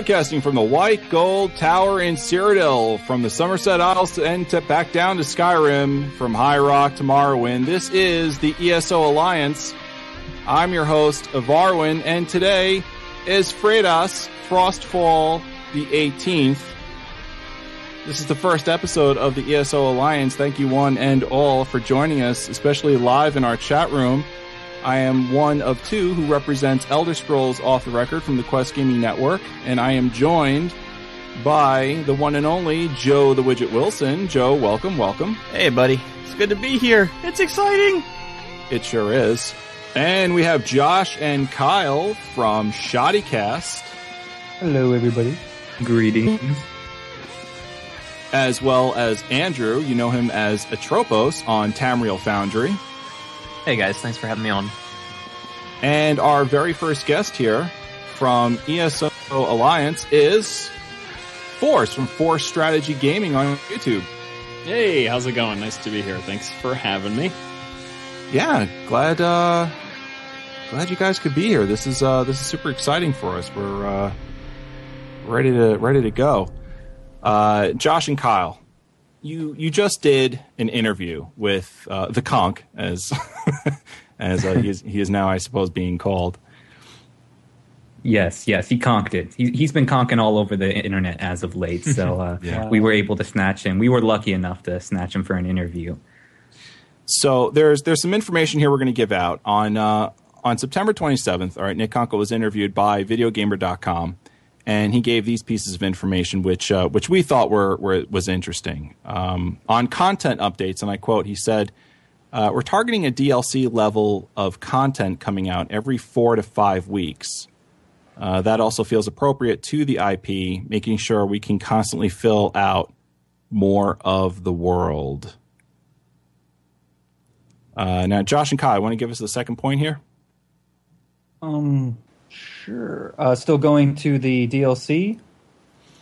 Broadcasting from the White Gold Tower in Cyrodiil, from the Summerset Isles to, and to back down to Skyrim, from High Rock to Morrowind. This is the ESO Alliance. I'm your host, Avarwin, and today is Fredas Frostfall the 18th. This is the first episode of the ESO Alliance. Thank you, one and all, for joining us, especially live in our chat room. I am one of two who represents Elder Scrolls Off the Record from the Quest Gaming Network, and I am joined by the one and only Joe the Widget Wilson. Joe, welcome, welcome. Hey, buddy. It's good to be here. It's exciting. It sure is. And we have Josh and Kyle from Shoddycast. Hello, everybody. Greetings. As well as Andrew. You know him as Atropos on Tamriel Foundry. Hey guys, thanks for having me on. And our very first guest here from ESO Alliance is Force from Force Strategy Gaming on YouTube. Hey, how's it going? Nice to be here. Thanks for having me. Yeah, glad uh glad you guys could be here. This is uh this is super exciting for us. We're uh ready to ready to go. Uh Josh and Kyle, you you just did an interview with uh, the Conk, as as uh, he, is, he is now, I suppose, being called. Yes, yes, he conked it. He, he's been conking all over the internet as of late. So uh, yeah. we were able to snatch him. We were lucky enough to snatch him for an interview. So there's there's some information here we're going to give out on uh, on September 27th. All right, Nick Konkle was interviewed by VideoGamer.com and he gave these pieces of information, which uh, which we thought were, were was interesting. Um, on content updates, and I quote, he said, uh, "We're targeting a DLC level of content coming out every four to five weeks. Uh, that also feels appropriate to the IP, making sure we can constantly fill out more of the world." Uh, now, Josh and Kai, want to give us the second point here? Um, Sure. Uh, still going to the DLC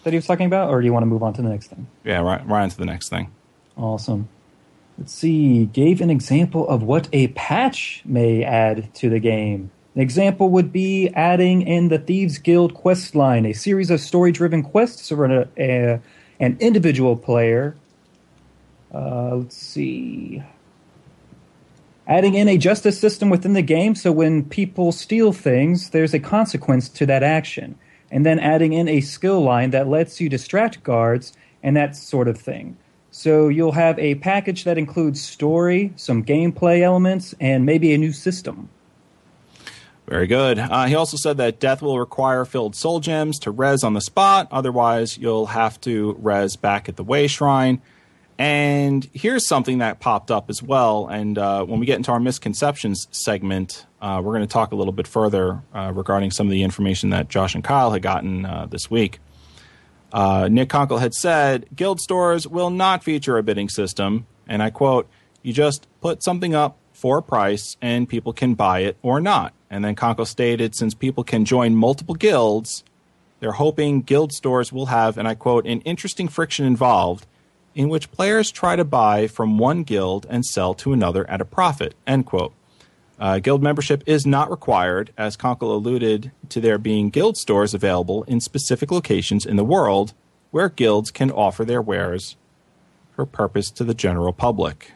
that he was talking about, or do you want to move on to the next thing? Yeah, right, right on to the next thing. Awesome. Let's see. Gave an example of what a patch may add to the game. An example would be adding in the Thieves Guild quest line, a series of story driven quests for a, a, an individual player. Uh, let's see adding in a justice system within the game so when people steal things, there's a consequence to that action. And then adding in a skill line that lets you distract guards and that sort of thing. So you'll have a package that includes story, some gameplay elements, and maybe a new system. Very good. Uh, he also said that death will require filled soul gems to res on the spot. Otherwise, you'll have to res back at the way shrine. And here's something that popped up as well. And uh, when we get into our misconceptions segment, uh, we're going to talk a little bit further uh, regarding some of the information that Josh and Kyle had gotten uh, this week. Uh, Nick Konkle had said guild stores will not feature a bidding system. And I quote, you just put something up for a price and people can buy it or not. And then Konkle stated since people can join multiple guilds, they're hoping guild stores will have, and I quote, an interesting friction involved in which players try to buy from one guild and sell to another at a profit. End quote. Uh, guild membership is not required, as Konkle alluded to there being guild stores available in specific locations in the world where guilds can offer their wares for purpose to the general public.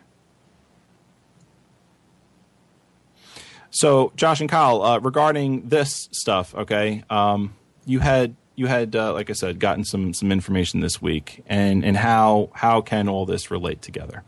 So, Josh and Kyle, uh, regarding this stuff, okay, um, you had you had, uh, like I said, gotten some some information this week, and and how how can all this relate together?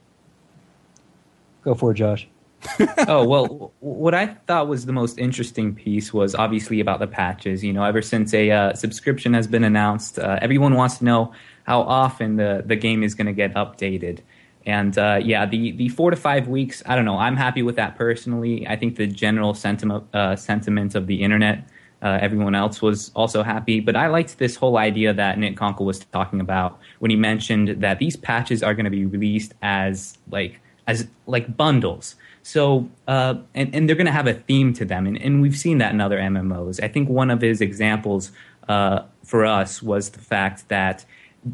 Go for it, Josh. oh well, what I thought was the most interesting piece was obviously about the patches. You know, ever since a uh, subscription has been announced, uh, everyone wants to know how often the the game is going to get updated. And uh, yeah, the the four to five weeks. I don't know. I'm happy with that personally. I think the general sentiment uh, sentiment of the internet uh, everyone else was also happy. But I liked this whole idea that Nick Konkle was talking about when he mentioned that these patches are going to be released as like as like bundles. So uh, and and they're going to have a theme to them, and, and we've seen that in other MMOs. I think one of his examples uh, for us was the fact that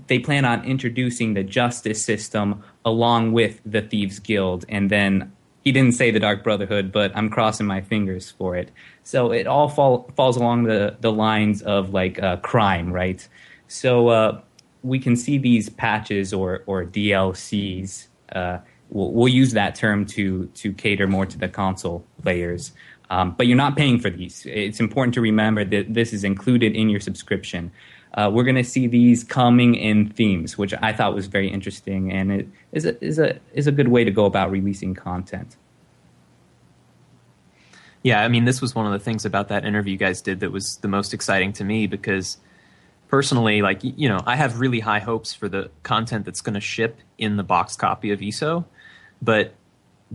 they plan on introducing the justice system along with the thieves guild, and then he didn't say the Dark Brotherhood, but I'm crossing my fingers for it. So it all fall, falls along the, the lines of like uh, crime, right? So uh, we can see these patches or, or DLCs. Uh, we'll, we'll, use that term to, to cater more to the console players. Um, but you're not paying for these. It's important to remember that this is included in your subscription. Uh, we're going to see these coming in themes, which I thought was very interesting, and it is a, is a is a good way to go about releasing content. Yeah, I mean, this was one of the things about that interview you guys did that was the most exciting to me because personally, like you know, I have really high hopes for the content that's going to ship in the box copy of ESO, but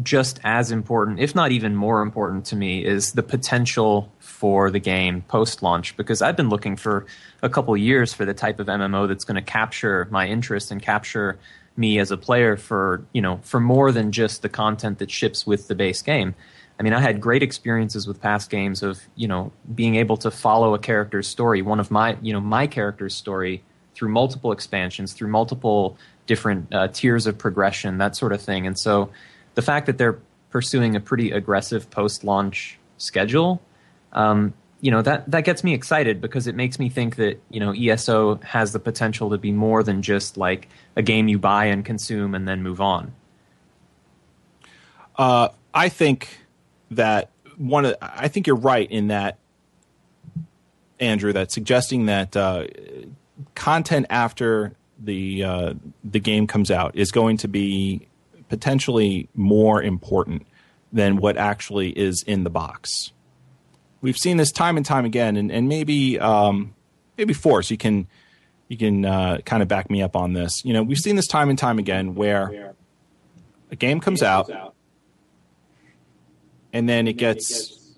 just as important, if not even more important to me, is the potential for the game post launch. Because I've been looking for a couple years for the type of MMO that's going to capture my interest and capture me as a player for you know for more than just the content that ships with the base game. I mean, I had great experiences with past games of you know being able to follow a character's story, one of my you know my character's story through multiple expansions, through multiple different uh, tiers of progression, that sort of thing. And so, the fact that they're pursuing a pretty aggressive post-launch schedule, um, you know that that gets me excited because it makes me think that you know ESO has the potential to be more than just like a game you buy and consume and then move on. Uh, I think that one I think you're right in that Andrew that suggesting that uh, content after the uh, the game comes out is going to be potentially more important than what actually is in the box. We've seen this time and time again, and, and maybe um, maybe Force you can you can uh, kind of back me up on this. You know, we've seen this time and time again where a game comes out and then it gets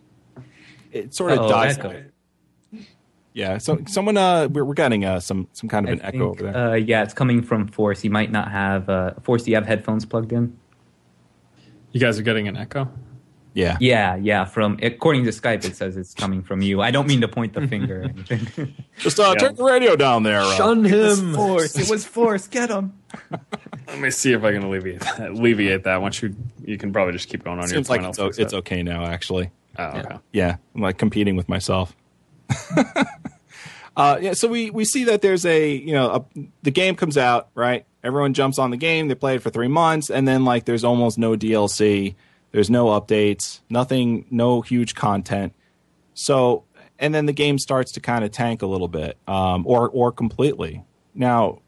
it sort of Uh-oh, dies. Echo. Yeah, so someone uh, we're, we're getting uh, some some kind of an echo over there. Uh, yeah, it's coming from Force. You might not have uh, Force. Do you have headphones plugged in? You guys are getting an echo. Yeah. Yeah, yeah. From according to Skype, it says it's coming from you. I don't mean to point the finger or anything. Just uh, yeah. turn the radio down there. Uh. Shun him. It was force. It was force. Get him. Let me see if I can alleviate that. alleviate that. Once you, you can probably just keep going on Seems your. Seems like it's, it's okay now. Actually. Oh, okay. Yeah, I'm like competing with myself. uh, yeah, so we we see that there's a you know a, the game comes out right. Everyone jumps on the game. They play it for three months, and then like there's almost no DLC there's no updates, nothing, no huge content. So, and then the game starts to kind of tank a little bit, um, or or completely. Now,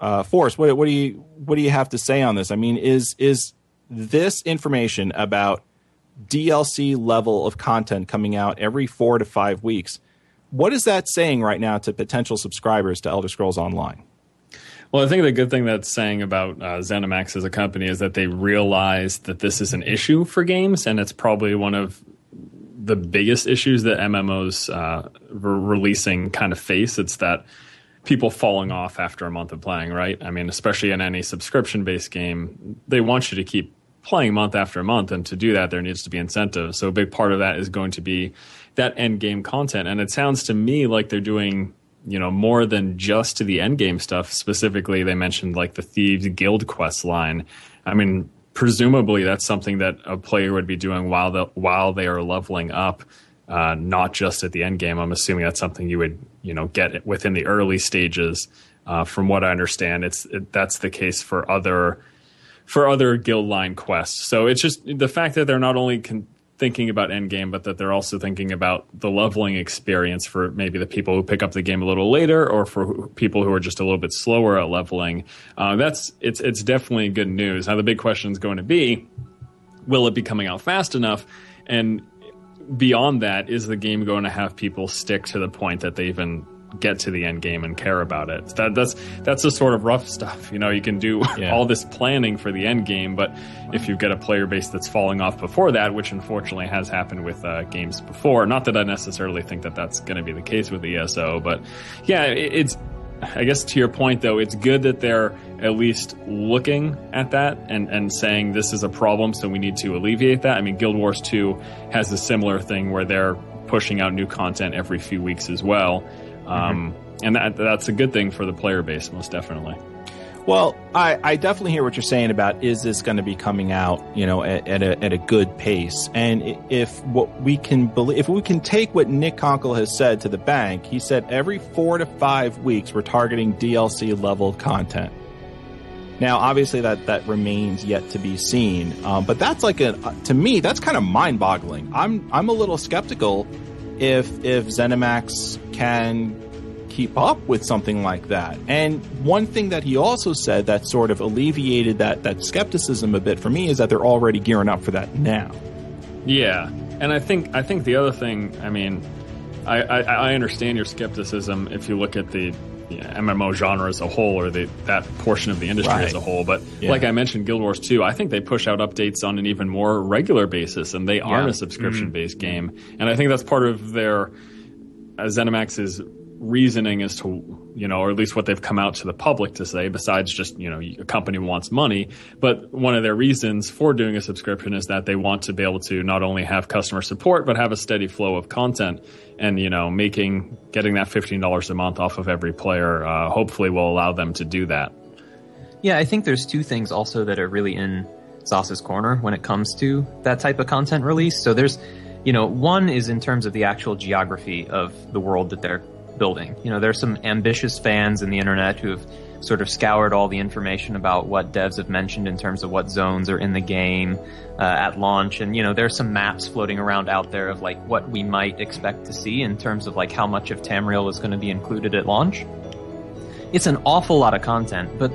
uh, Force, what, what do you what do you have to say on this? I mean, is is this information about DLC level of content coming out every four to five weeks? What is that saying right now to potential subscribers to Elder Scrolls Online? Well, I think the good thing that's saying about uh, ZeniMax as a company is that they realize that this is an issue for games, and it's probably one of the biggest issues that MMOs uh, re- releasing kind of face. It's that people falling off after a month of playing, right? I mean, especially in any subscription based game, they want you to keep playing month after month, and to do that, there needs to be incentive. So a big part of that is going to be that end game content, and it sounds to me like they're doing you know more than just to the end game stuff. Specifically, they mentioned like the Thieves Guild quest line. I mean, presumably that's something that a player would be doing while the while they are leveling up, uh, not just at the end game. I'm assuming that's something you would you know get within the early stages. Uh, from what I understand, it's it, that's the case for other for other guild line quests. So it's just the fact that they're not only con- thinking about endgame, but that they're also thinking about the leveling experience for maybe the people who pick up the game a little later, or for people who are just a little bit slower at leveling. Uh, that's it's it's definitely good news. Now the big question is going to be, will it be coming out fast enough? And beyond that, is the game going to have people stick to the point that they even get to the end game and care about it. That, that's that's the sort of rough stuff. You know, you can do yeah. all this planning for the end game, but if you get a player base that's falling off before that, which unfortunately has happened with uh, games before, not that I necessarily think that that's going to be the case with ESO, but yeah, it, it's. I guess to your point though, it's good that they're at least looking at that and, and saying this is a problem, so we need to alleviate that. I mean, Guild Wars 2 has a similar thing where they're pushing out new content every few weeks as well. Um, mm-hmm. And that, that's a good thing for the player base, most definitely. Well, I, I definitely hear what you're saying about is this going to be coming out, you know, at, at, a, at a good pace? And if what we can believe, if we can take what Nick Konkle has said to the bank, he said every four to five weeks we're targeting DLC level content. Now, obviously, that that remains yet to be seen, um, but that's like a to me that's kind of mind boggling. I'm I'm a little skeptical if if ZeniMax can keep up with something like that. And one thing that he also said that sort of alleviated that that skepticism a bit for me is that they're already gearing up for that now. Yeah, and I think I think the other thing, I mean, I, I, I understand your skepticism if you look at the you know, MMO genre as a whole or the, that portion of the industry right. as a whole. But yeah. like I mentioned, Guild Wars 2, I think they push out updates on an even more regular basis, and they aren't a subscription based mm-hmm. game. And I think that's part of their uh, ZeniMax's reasoning as to you know or at least what they've come out to the public to say besides just you know a company wants money. But one of their reasons for doing a subscription is that they want to be able to not only have customer support but have a steady flow of content. And you know making getting that $15 a month off of every player uh, hopefully will allow them to do that. Yeah i think there's two things also that are really in ESO's corner when it comes to that type of content release. So there's you know one is in terms of the actual geography of the world that they're building. You know, there's some ambitious fans in the internet who have sort of scoured all the information about what devs have mentioned in terms of what zones are in the game uh, at launch. And, you know, there's some maps floating around out there of like what we might expect to see in terms of like how much of Tamriel is going to be included at launch. It's an awful lot of content, but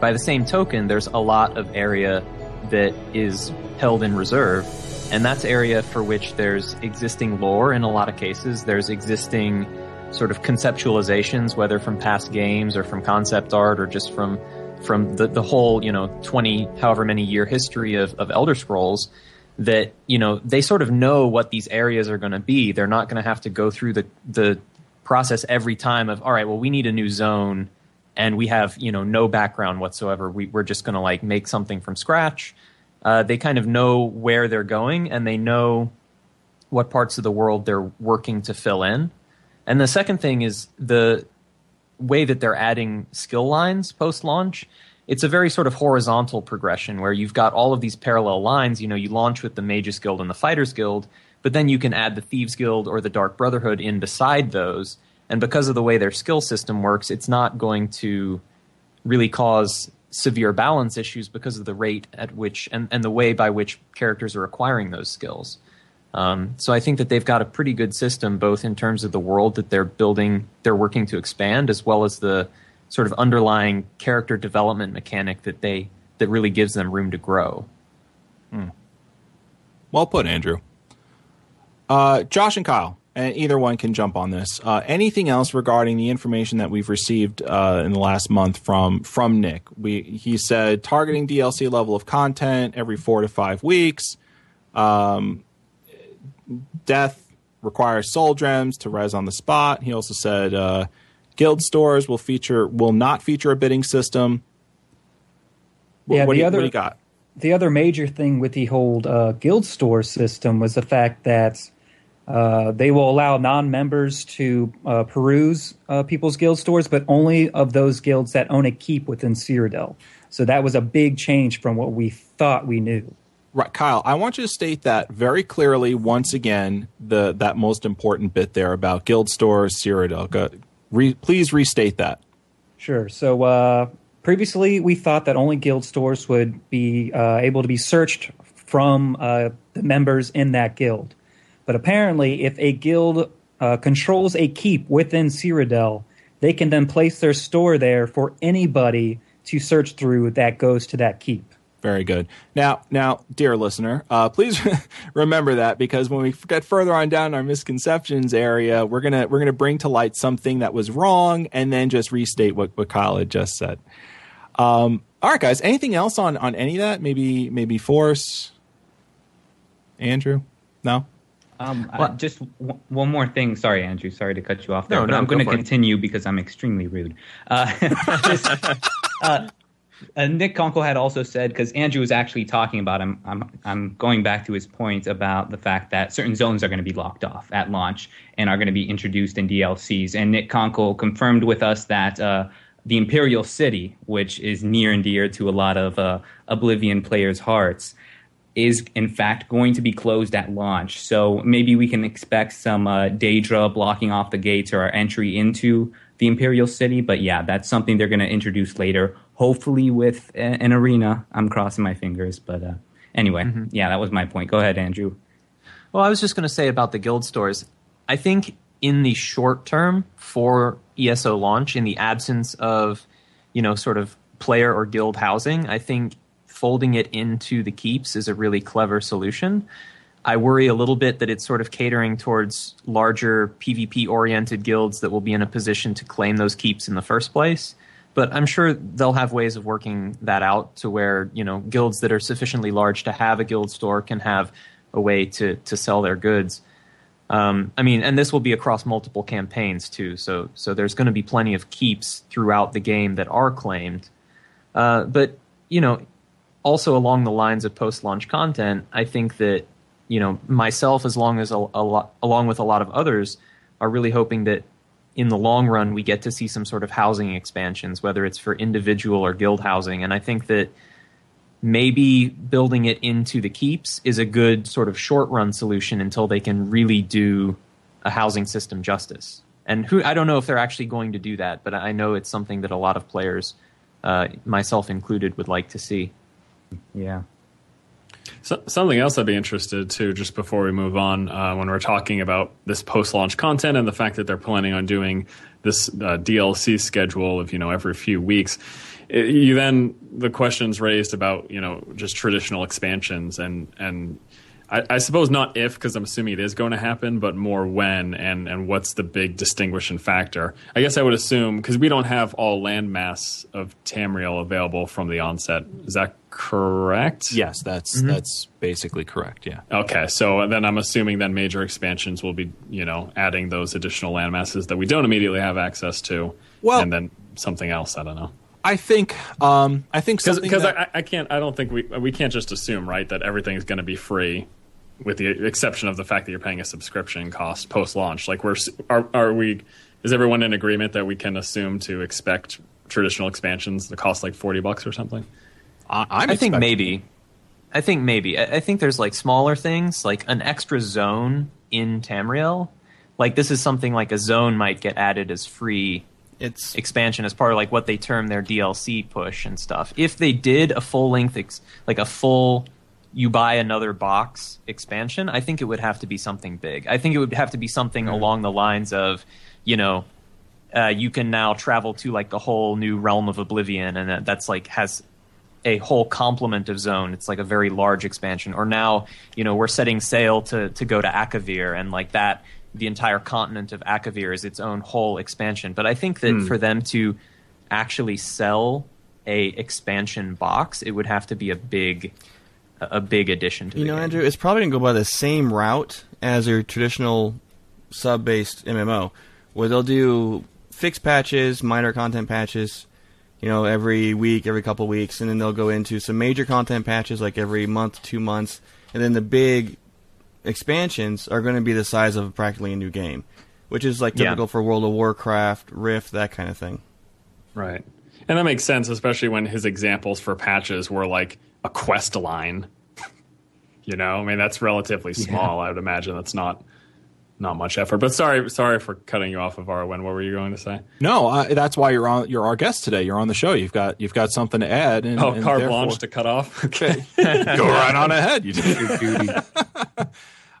by the same token, there's a lot of area that is held in reserve. And that's area for which there's existing lore in a lot of cases. There's existing sort of conceptualizations, whether from past games or from concept art or just from from the, the whole, you know, 20, however many year history of, of Elder Scrolls, that, you know, they sort of know what these areas are going to be. They're not going to have to go through the, the process every time of, all right, well, we need a new zone and we have, you know, no background whatsoever. We, we're just going to like make something from scratch. Uh, they kind of know where they're going and they know what parts of the world they're working to fill in. And the second thing is the way that they're adding skill lines post launch. It's a very sort of horizontal progression where you've got all of these parallel lines. You know, you launch with the Mages Guild and the Fighters Guild, but then you can add the Thieves Guild or the Dark Brotherhood in beside those. And because of the way their skill system works, it's not going to really cause severe balance issues because of the rate at which and, and the way by which characters are acquiring those skills. Um, so I think that they've got a pretty good system, both in terms of the world that they're building, they're working to expand, as well as the sort of underlying character development mechanic that they that really gives them room to grow. Hmm. Well put, Andrew. Uh, Josh and Kyle, and either one can jump on this. Uh, anything else regarding the information that we've received uh, in the last month from from Nick? We he said targeting DLC level of content every four to five weeks. Um, death requires soul gems to res on the spot. He also said uh, guild stores will feature will not feature a bidding system. yeah, what, the do, other, what do you got? The other major thing with the whole uh, guild store system was the fact that uh, they will allow non-members to uh, peruse uh, people's guild stores, but only of those guilds that own a keep within Cyrodiil. So that was a big change from what we thought we knew. Right, Kyle. I want you to state that very clearly once again. The that most important bit there about guild stores, Cyrodiil. Re, please restate that. Sure. So uh, previously, we thought that only guild stores would be uh, able to be searched from uh, the members in that guild. But apparently, if a guild uh, controls a keep within Cyrodiil, they can then place their store there for anybody to search through that goes to that keep. Very good. Now, now, dear listener, uh, please remember that because when we get further on down our misconceptions area, we're gonna we're gonna bring to light something that was wrong and then just restate what, what Kyle had just said. Um, all right, guys. Anything else on on any of that? Maybe maybe force. Andrew, no. Um, uh, just w- one more thing. Sorry, Andrew. Sorry to cut you off there, no, but no, I'm going to it. continue because I'm extremely rude. Uh, just, uh, uh, Nick Konkle had also said because Andrew was actually talking about him. I'm I'm going back to his point about the fact that certain zones are going to be locked off at launch and are going to be introduced in DLCs. And Nick Konkle confirmed with us that uh, the Imperial City, which is near and dear to a lot of uh, Oblivion players' hearts, is in fact going to be closed at launch. So maybe we can expect some uh, Daedra blocking off the gates or our entry into the Imperial City. But yeah, that's something they're going to introduce later, hopefully with a- an arena. I'm crossing my fingers. But uh, anyway, yeah, that was my point. Go ahead, Andrew. Well, I was just going to say about the guild stores. I think in the short term for ESO launch, in the absence of, you know, sort of player or guild housing, I think folding it into the keeps is a really clever solution. I worry a little bit that it's sort of catering towards larger PvP oriented guilds that will be in a position to claim those keeps in the first place. But I'm sure they'll have ways of working that out to where, you know, guilds that are sufficiently large to have a guild store can have a way to, to sell their goods. Um, I mean, and this will be across multiple campaigns too. So, so there's going to be plenty of keeps throughout the game that are claimed. Uh, but you know, also along the lines of post-launch content, I think that you know myself, as long as a, a lot, along with a lot of others, are really hoping that in the long run we get to see some sort of housing expansions, whether it's for individual or guild housing. And I think that maybe building it into the keeps is a good sort of short run solution until they can really do a housing system justice. And who I don't know if they're actually going to do that, but I know it's something that a lot of players, uh, myself included, would like to see. Yeah. So, something else I'd be interested to just before we move on, uh, when we're talking about this post-launch content and the fact that they're planning on doing this uh, DLC schedule of you know every few weeks, it, you then the questions raised about you know just traditional expansions and and I, I suppose not if because I'm assuming it is going to happen, but more when and and what's the big distinguishing factor. I guess I would assume because we don't have all landmass of Tamriel available from the onset. Is that correct? Yes, that's that's basically correct. Yeah. Okay, so then I'm assuming then major expansions will be, you know, adding those additional landmasses that we don't immediately have access to, Well- and then something else. I don't know I think um, I think because that- I, I can't. I don't think we we can't just assume right that everything is going to be free, with the exception of the fact that you're paying a subscription cost post launch. Like we're are are we? Is everyone in agreement that we can assume to expect traditional expansions that cost like forty bucks or something? I, I'm think maybe. I think maybe. I, I think there's like smaller things, like an extra zone in Tamriel. Like this is something like a zone might get added as free It's expansion as part of like what they term their DLC push and stuff. If they did a full length, ex- like a full, you buy another box expansion, I think it would have to be something big. I think it would have to be something along the lines of, you know, uh, you can now travel to like the whole new realm of Oblivion, and that, that's like has a whole complement of zone. It's like a very large expansion. Or now, you know, we're setting sail to to go to Akavir, and like that, the entire continent of Akavir is its own whole expansion. But I think that for them to actually sell a expansion box, it would have to be a big a a big addition to you the know, game. Andrew, it's probably gonna go by the same route as your traditional sub-based MMO, where they'll do fixed patches, minor content patches, you know, every week, every couple weeks, and then they'll go into some major content patches like every month, two months, and then the big expansions are going to be the size of practically a new game, which is like Yeah. typical for World of Warcraft, Rift, that kind of thing. Right. And that makes sense, especially when his examples for patches were like a quest line. you know, I mean that's relatively small. I would imagine that's not not much effort. But sorry, sorry for cutting you off Avarwin. What were you going to say? No, uh, that's why you're on. You're our guest today. You're on the show. You've got you've got something to add. And, Oh, and carte blanche to cut off. Okay. go right on ahead. You did your duty.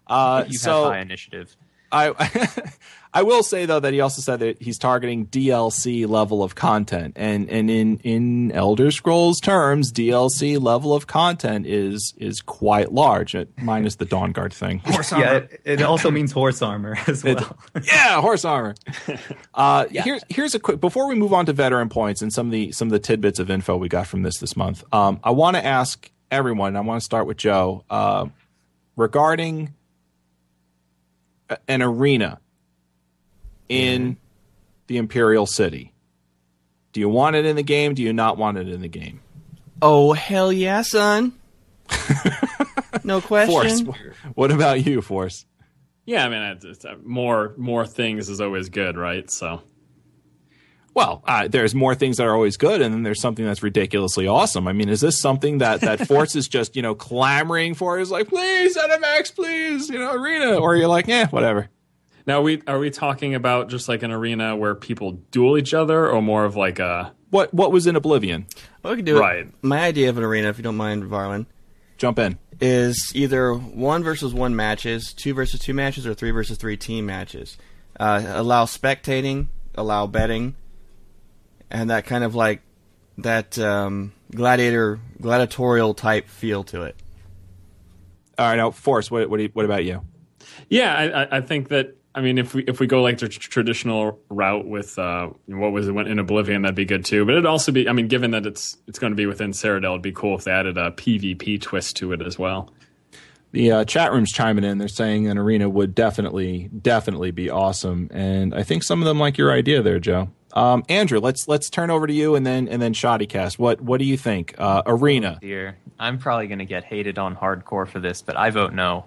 uh, you so have high initiative. I I will say though that he also said that he's targeting DLC level of content, and and in in Elder Scrolls terms, DLC level of content is is quite large, minus the Dawnguard thing. Yeah, it, it also means horse armor as well. yeah, horse armor. Uh, Here's here's a quick before we move on to veteran points and some of the some of the tidbits of info we got from this this month. Um, I want to ask everyone. I want to start with Joe uh, regarding a- an arena in the Imperial City. Do you want it in the game? Do you not want it in the game? Oh hell yeah, son! no question. Force. What about you, Force? yeah, I mean, it's, it's, uh, more more things is always good, right? So Well, uh, there's more things that are always good, and then there's something that's ridiculously awesome. I mean, is this something that that Force is just you know clamoring for? Is like, please, ZeniMax, please, you know, arena, or you're like, yeah, whatever. Now, are we are we talking about just like an arena where people duel each other, or more of like a What what was in Oblivion? Well, we can do it. Right. My idea of an arena, if you don't mind, Varlin, Jump in. is either one versus one matches, two versus two matches, or three versus three team matches. Uh, allow spectating, allow betting, and that kind of like that um, gladiator gladiatorial type feel to it. All right, now Force. What what, do you, what about you? Yeah, I, I- I think that. I mean, if we if we go like the tr- traditional route with uh, what was it went in Oblivion, that'd be good too. But it'd also be, I mean, given that it's it's going to be within Cyrodiil, it'd be cool if they added a PvP twist to it as well. The uh, chat room's chiming in. They're saying an arena would definitely, definitely be awesome, and I think some of them like your idea there, Joe. Um, Andrew, let's let's turn over to you, and then and then Shoddycast. What what do you think? Uh, arena, Dear, I'm probably going to get hated on hardcore for this, but I vote no.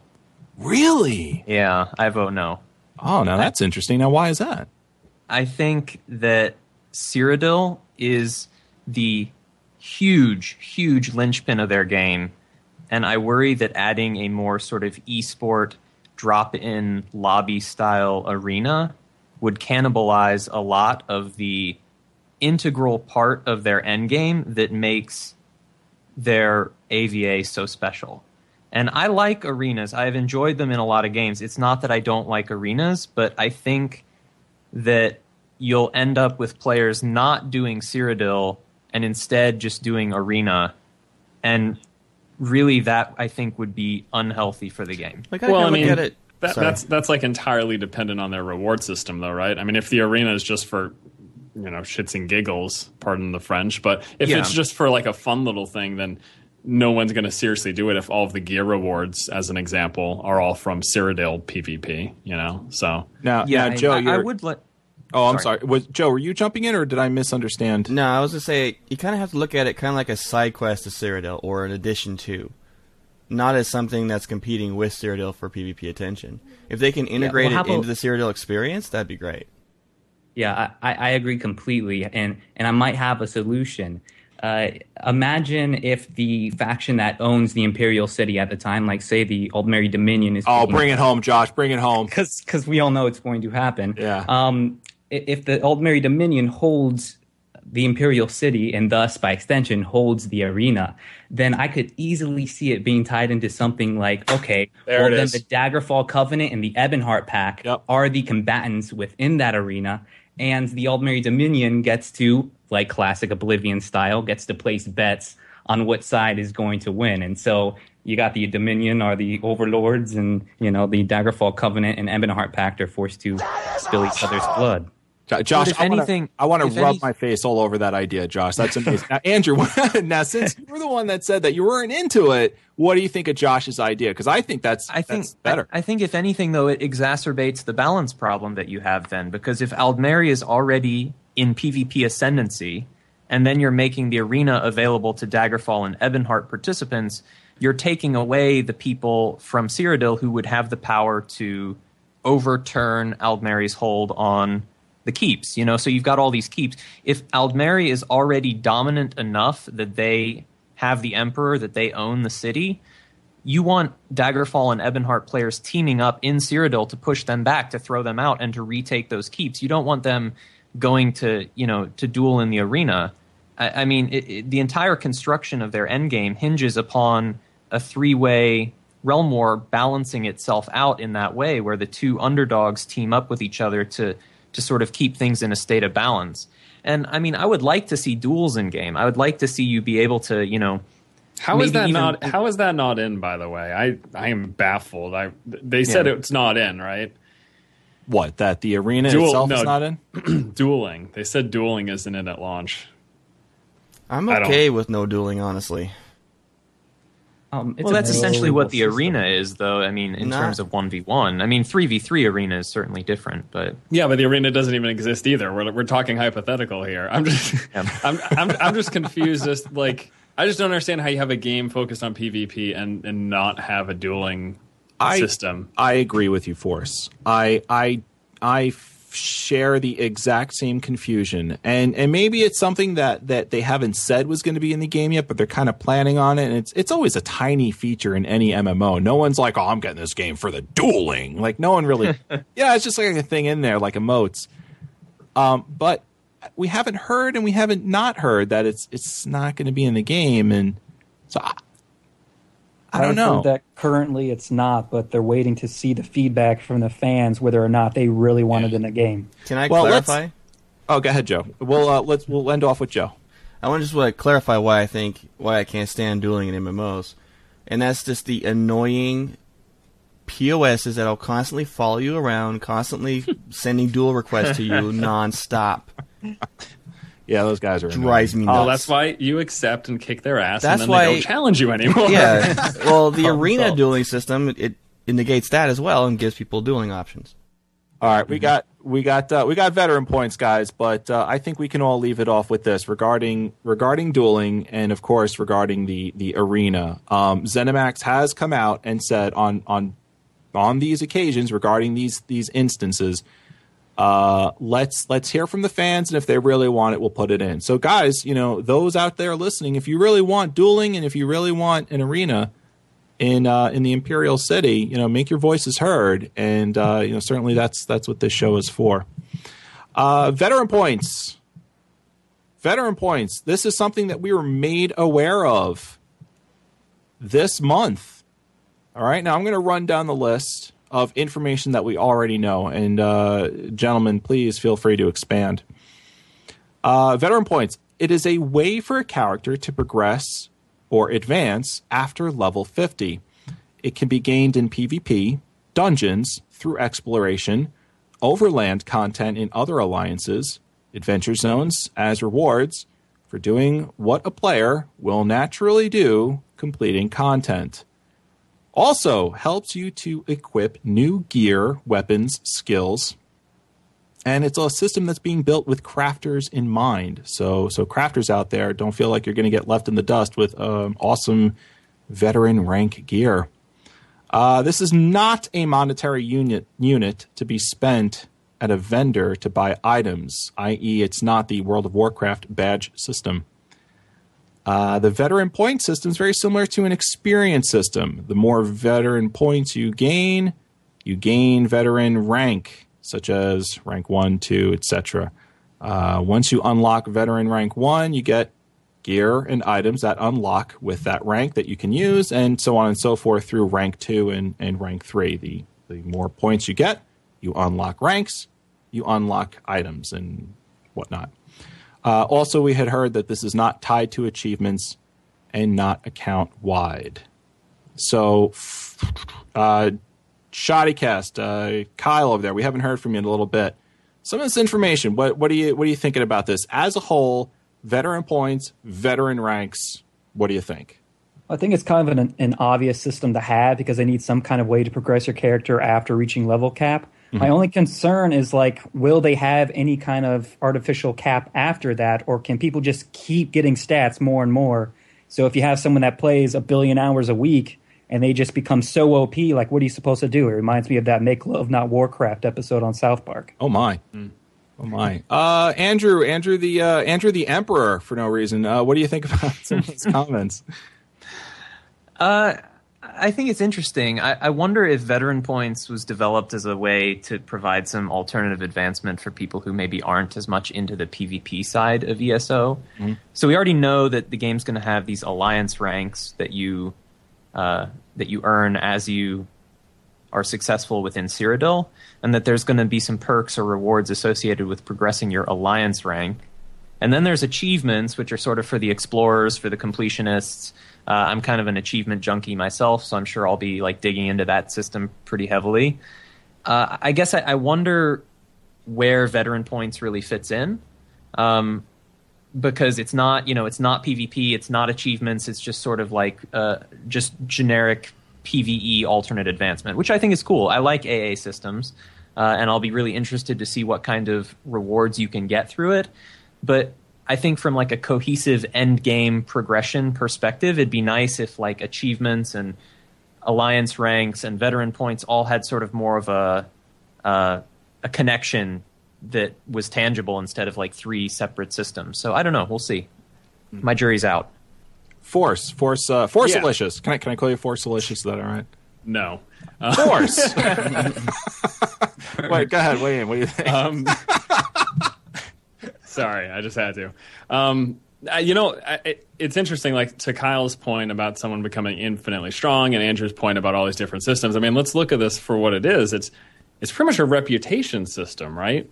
really? Yeah, I vote no. Oh, now that's interesting. Now, why is that? I think that Cyrodiil is the huge, huge linchpin of their game, and I worry that adding a more sort of esport drop-in lobby style arena would cannibalize a lot of the integral part of their end game that makes their AVA so special. And I like arenas. I've enjoyed them in a lot of games. It's not that I don't like arenas, but I think that you'll end up with players not doing Cyrodiil and instead just doing arena. And really that I think would be unhealthy for the game. Like I well, I kinda mean, look at it. That, that's that's like entirely dependent on their reward system, though, right? I mean, if the arena is just for you know shits and giggles, pardon the French, but if Yeah. it's just for like a fun little thing, then no one's going to seriously do it. If all of the gear rewards, as an example, are all from Cyrodiil PvP, you know, so Now, Yeah, now, Joe, I, I you're. would let oh, I'm sorry. sorry. Was Joe? Were you jumping in, or did I misunderstand? No, I was gonna say you kind of have to look at it kind of like a side quest to Cyrodiil or an addition to, not as something that's competing with Cyrodiil for PvP attention. If they can integrate how it about- into the Cyrodiil experience, that'd be great. Yeah, I, I agree completely, and and I might have a solution. Uh, imagine if the faction that owns the Imperial City at the time, like say the Aldmeri Dominion, is Oh, bring it home, Josh. Bring it home. because we all know it's going to happen. Yeah. Um, if the Aldmeri Dominion holds the Imperial City and thus, by extension, holds the arena, then I could easily see it being tied into something like, okay, There well, then is. the Daggerfall Covenant and the Ebonheart Pact Yep. are the combatants within that arena, and the Aldmeri Dominion gets to, like classic Oblivion style, gets to place bets on what side is going to win. And so you got the Dominion or the Overlords, and you know the Daggerfall Covenant and Ebonheart Pact are forced to spill each other's blood. Jo- Josh, if I wanna- anything- I want to rub any- my face all over that idea, Josh. That's amazing. now, Andrew, now since you were the one that said that you weren't into it, what do you think of Josh's idea? Because I think that's I think that's better. I, I think if anything though, it exacerbates the balance problem that you have then, because if Aldmeri is already in PvP ascendancy, and then you're making the arena available to Daggerfall and Ebonheart participants, you're taking away the people from Cyrodiil who would have the power to overturn Aldmeri's hold on the keeps. You know, so you've got all these keeps. If Aldmeri is already dominant enough that they have the Emperor, that they own the city, you want Daggerfall and Ebonheart players teaming up in Cyrodiil to push them back, to throw them out, and to retake those keeps. You don't want them going to, you know, to duel in the arena. I, I mean, it, it, the entire construction of their endgame hinges upon a three-way realm war balancing itself out in that way, where the two underdogs team up with each other to to sort of keep things in a state of balance. And I mean, I would like to see duels in game. I would like to see you be able to, you know, How is Maybe that even- not? How is that not in? By the way, I I am baffled. I they said Yeah. it's not in, right? what that the arena Duel- itself is not in? Dueling. They said dueling isn't in at launch. I'm okay with no dueling, honestly. Um, it's well, that's essentially what the system. arena is, though. I mean, in Not- terms of one v one. I mean, three v three arena is certainly different, but Yeah, but the arena doesn't even exist either. We're we're talking hypothetical here. I'm just Yeah. I'm, I'm I'm just confused. Just like I just don't understand how you have a game focused on PvP and and not have a dueling I- system. I agree with you, Force. I I I share the exact same confusion. And and maybe it's something that that they haven't said was going to be in the game yet, but they're kind of planning on it. And it's it's always a tiny feature in any MMO. No one's like, "Oh, I'm getting this game for the dueling." Like no one really Yeah, it's just like a thing in there like emotes. Um but we haven't heard and we haven't not heard that it's it's not going to be in the game and so I, I don't I've know. that currently it's not, but they're waiting to see the feedback from the fans whether or not they really want it in the game. Can I Well, clarify? Oh, go ahead, Joe. We'll uh, let's we'll end off with Joe. I want to just like, clarify why I think why I can't stand dueling in MMOs, and that's just the annoying POSs that'll constantly follow you around, constantly sending duel requests to you nonstop. Yeah, those guys are Drives me annoying. nuts. Oh, that's why you accept and kick their ass, That's and then why- they don't challenge you anymore. Yeah, well, the arena solved. dueling system it, it negates that as well and gives people dueling options. All right, we got we got uh, we got veteran points, guys, but uh, I think we can all leave it off with this regarding regarding dueling and of course regarding the the arena. Um, ZeniMax has come out and said on on on these occasions regarding these these instances. Uh, let's let's hear from the fans, and if they really want it, we'll put it in. So, guys, you know those out there listening, if you really want dueling and if you really want an arena, in uh, in the Imperial City, you know, make your voices heard, and uh, you know, certainly that's that's what this show is for. Uh, veteran points, veteran points. This is something that we were made aware of this month. All right, now I'm going to run down the list of information that we already know, and uh, gentlemen, please feel free to expand. Uh, veteran points. It is a way for a character to progress or advance after level 50. It can be gained in PvP, dungeons, through exploration, overland content in other alliances, adventure zones as rewards for doing what a player will naturally do completing content. Also helps you to equip new gear, weapons, skills, and it's a system that's being built with crafters in mind. So, so crafters out there, don't feel like you're going to get left in the dust with um, awesome veteran rank gear. Uh, this is not a monetary unit unit to be spent at a vendor to buy items, i.e., it's not the World of Warcraft badge system. Uh, the veteran point system is very similar to an experience system. The more veteran points you gain, you gain veteran rank, such as rank 1, 2, etc. Uh, once you unlock veteran rank 1, you get gear and items that unlock with that rank that you can use, and so on and so forth through rank 2 and, and rank 3. The, the more points you get, you unlock ranks, you unlock items and whatnot. Uh, also, we had heard that this is not tied to achievements and not account wide. So, uh, Shoddycast, uh, Kyle over there, we haven't heard from you in a little bit. Some of this information, what, what, are you, what are you thinking about this? As a whole, veteran points, veteran ranks, what do you think? I think it's kind of an, an obvious system to have because they need some kind of way to progress your character after reaching level cap. My only concern is like, will they have any kind of artificial cap after that, or can people just keep getting stats more and more? So if you have someone that plays a billion hours a week and they just become so OP, like what are you supposed to do? It reminds me of that "Make Love Not Warcraft" episode on South Park. Oh my. Oh my. Uh, Andrew, Andrew the uh, Andrew the Emperor for no reason. Uh, what do you think about some of these comments? Uh, I think it's interesting. I, I wonder if veteran points was developed as a way to provide some alternative advancement for people who maybe aren't as much into the PvP side of ESO. So we already know that the game's going to have these alliance ranks that you uh, that you earn as you are successful within Cyrodiil, and that there's going to be some perks or rewards associated with progressing your alliance rank. And then there's achievements, which are sort of for the explorers, for the completionists. Uh, I'm kind of an achievement junkie myself, so I'm sure I'll be like digging into that system pretty heavily. Uh, I guess I, I wonder where veteran points really fits in, um, because it's not you know it's not PvP, it's not achievements, it's just sort of like uh, just generic PVE alternate advancement, which I think is cool. I like AA systems, uh, and I'll be really interested to see what kind of rewards you can get through it. But I think from like a cohesive end game progression perspective, it'd be nice if like achievements and alliance ranks and veteran points all had sort of more of a uh, a connection that was tangible instead of like three separate systems. So I don't know. We'll see. My jury's out. Force, Force, uh, Force Yeah. Delicious. Can I can I call you Force Delicious? Is that all right? No. Force. Wait, go ahead. Wait in. What do you think? Um, sorry, I just had to. Um, you know, it, it's interesting. Like to Kyle's point about someone becoming infinitely strong, and Andrew's point about all these different systems. I mean, let's look at this for what it is. It's it's pretty much a reputation system, right?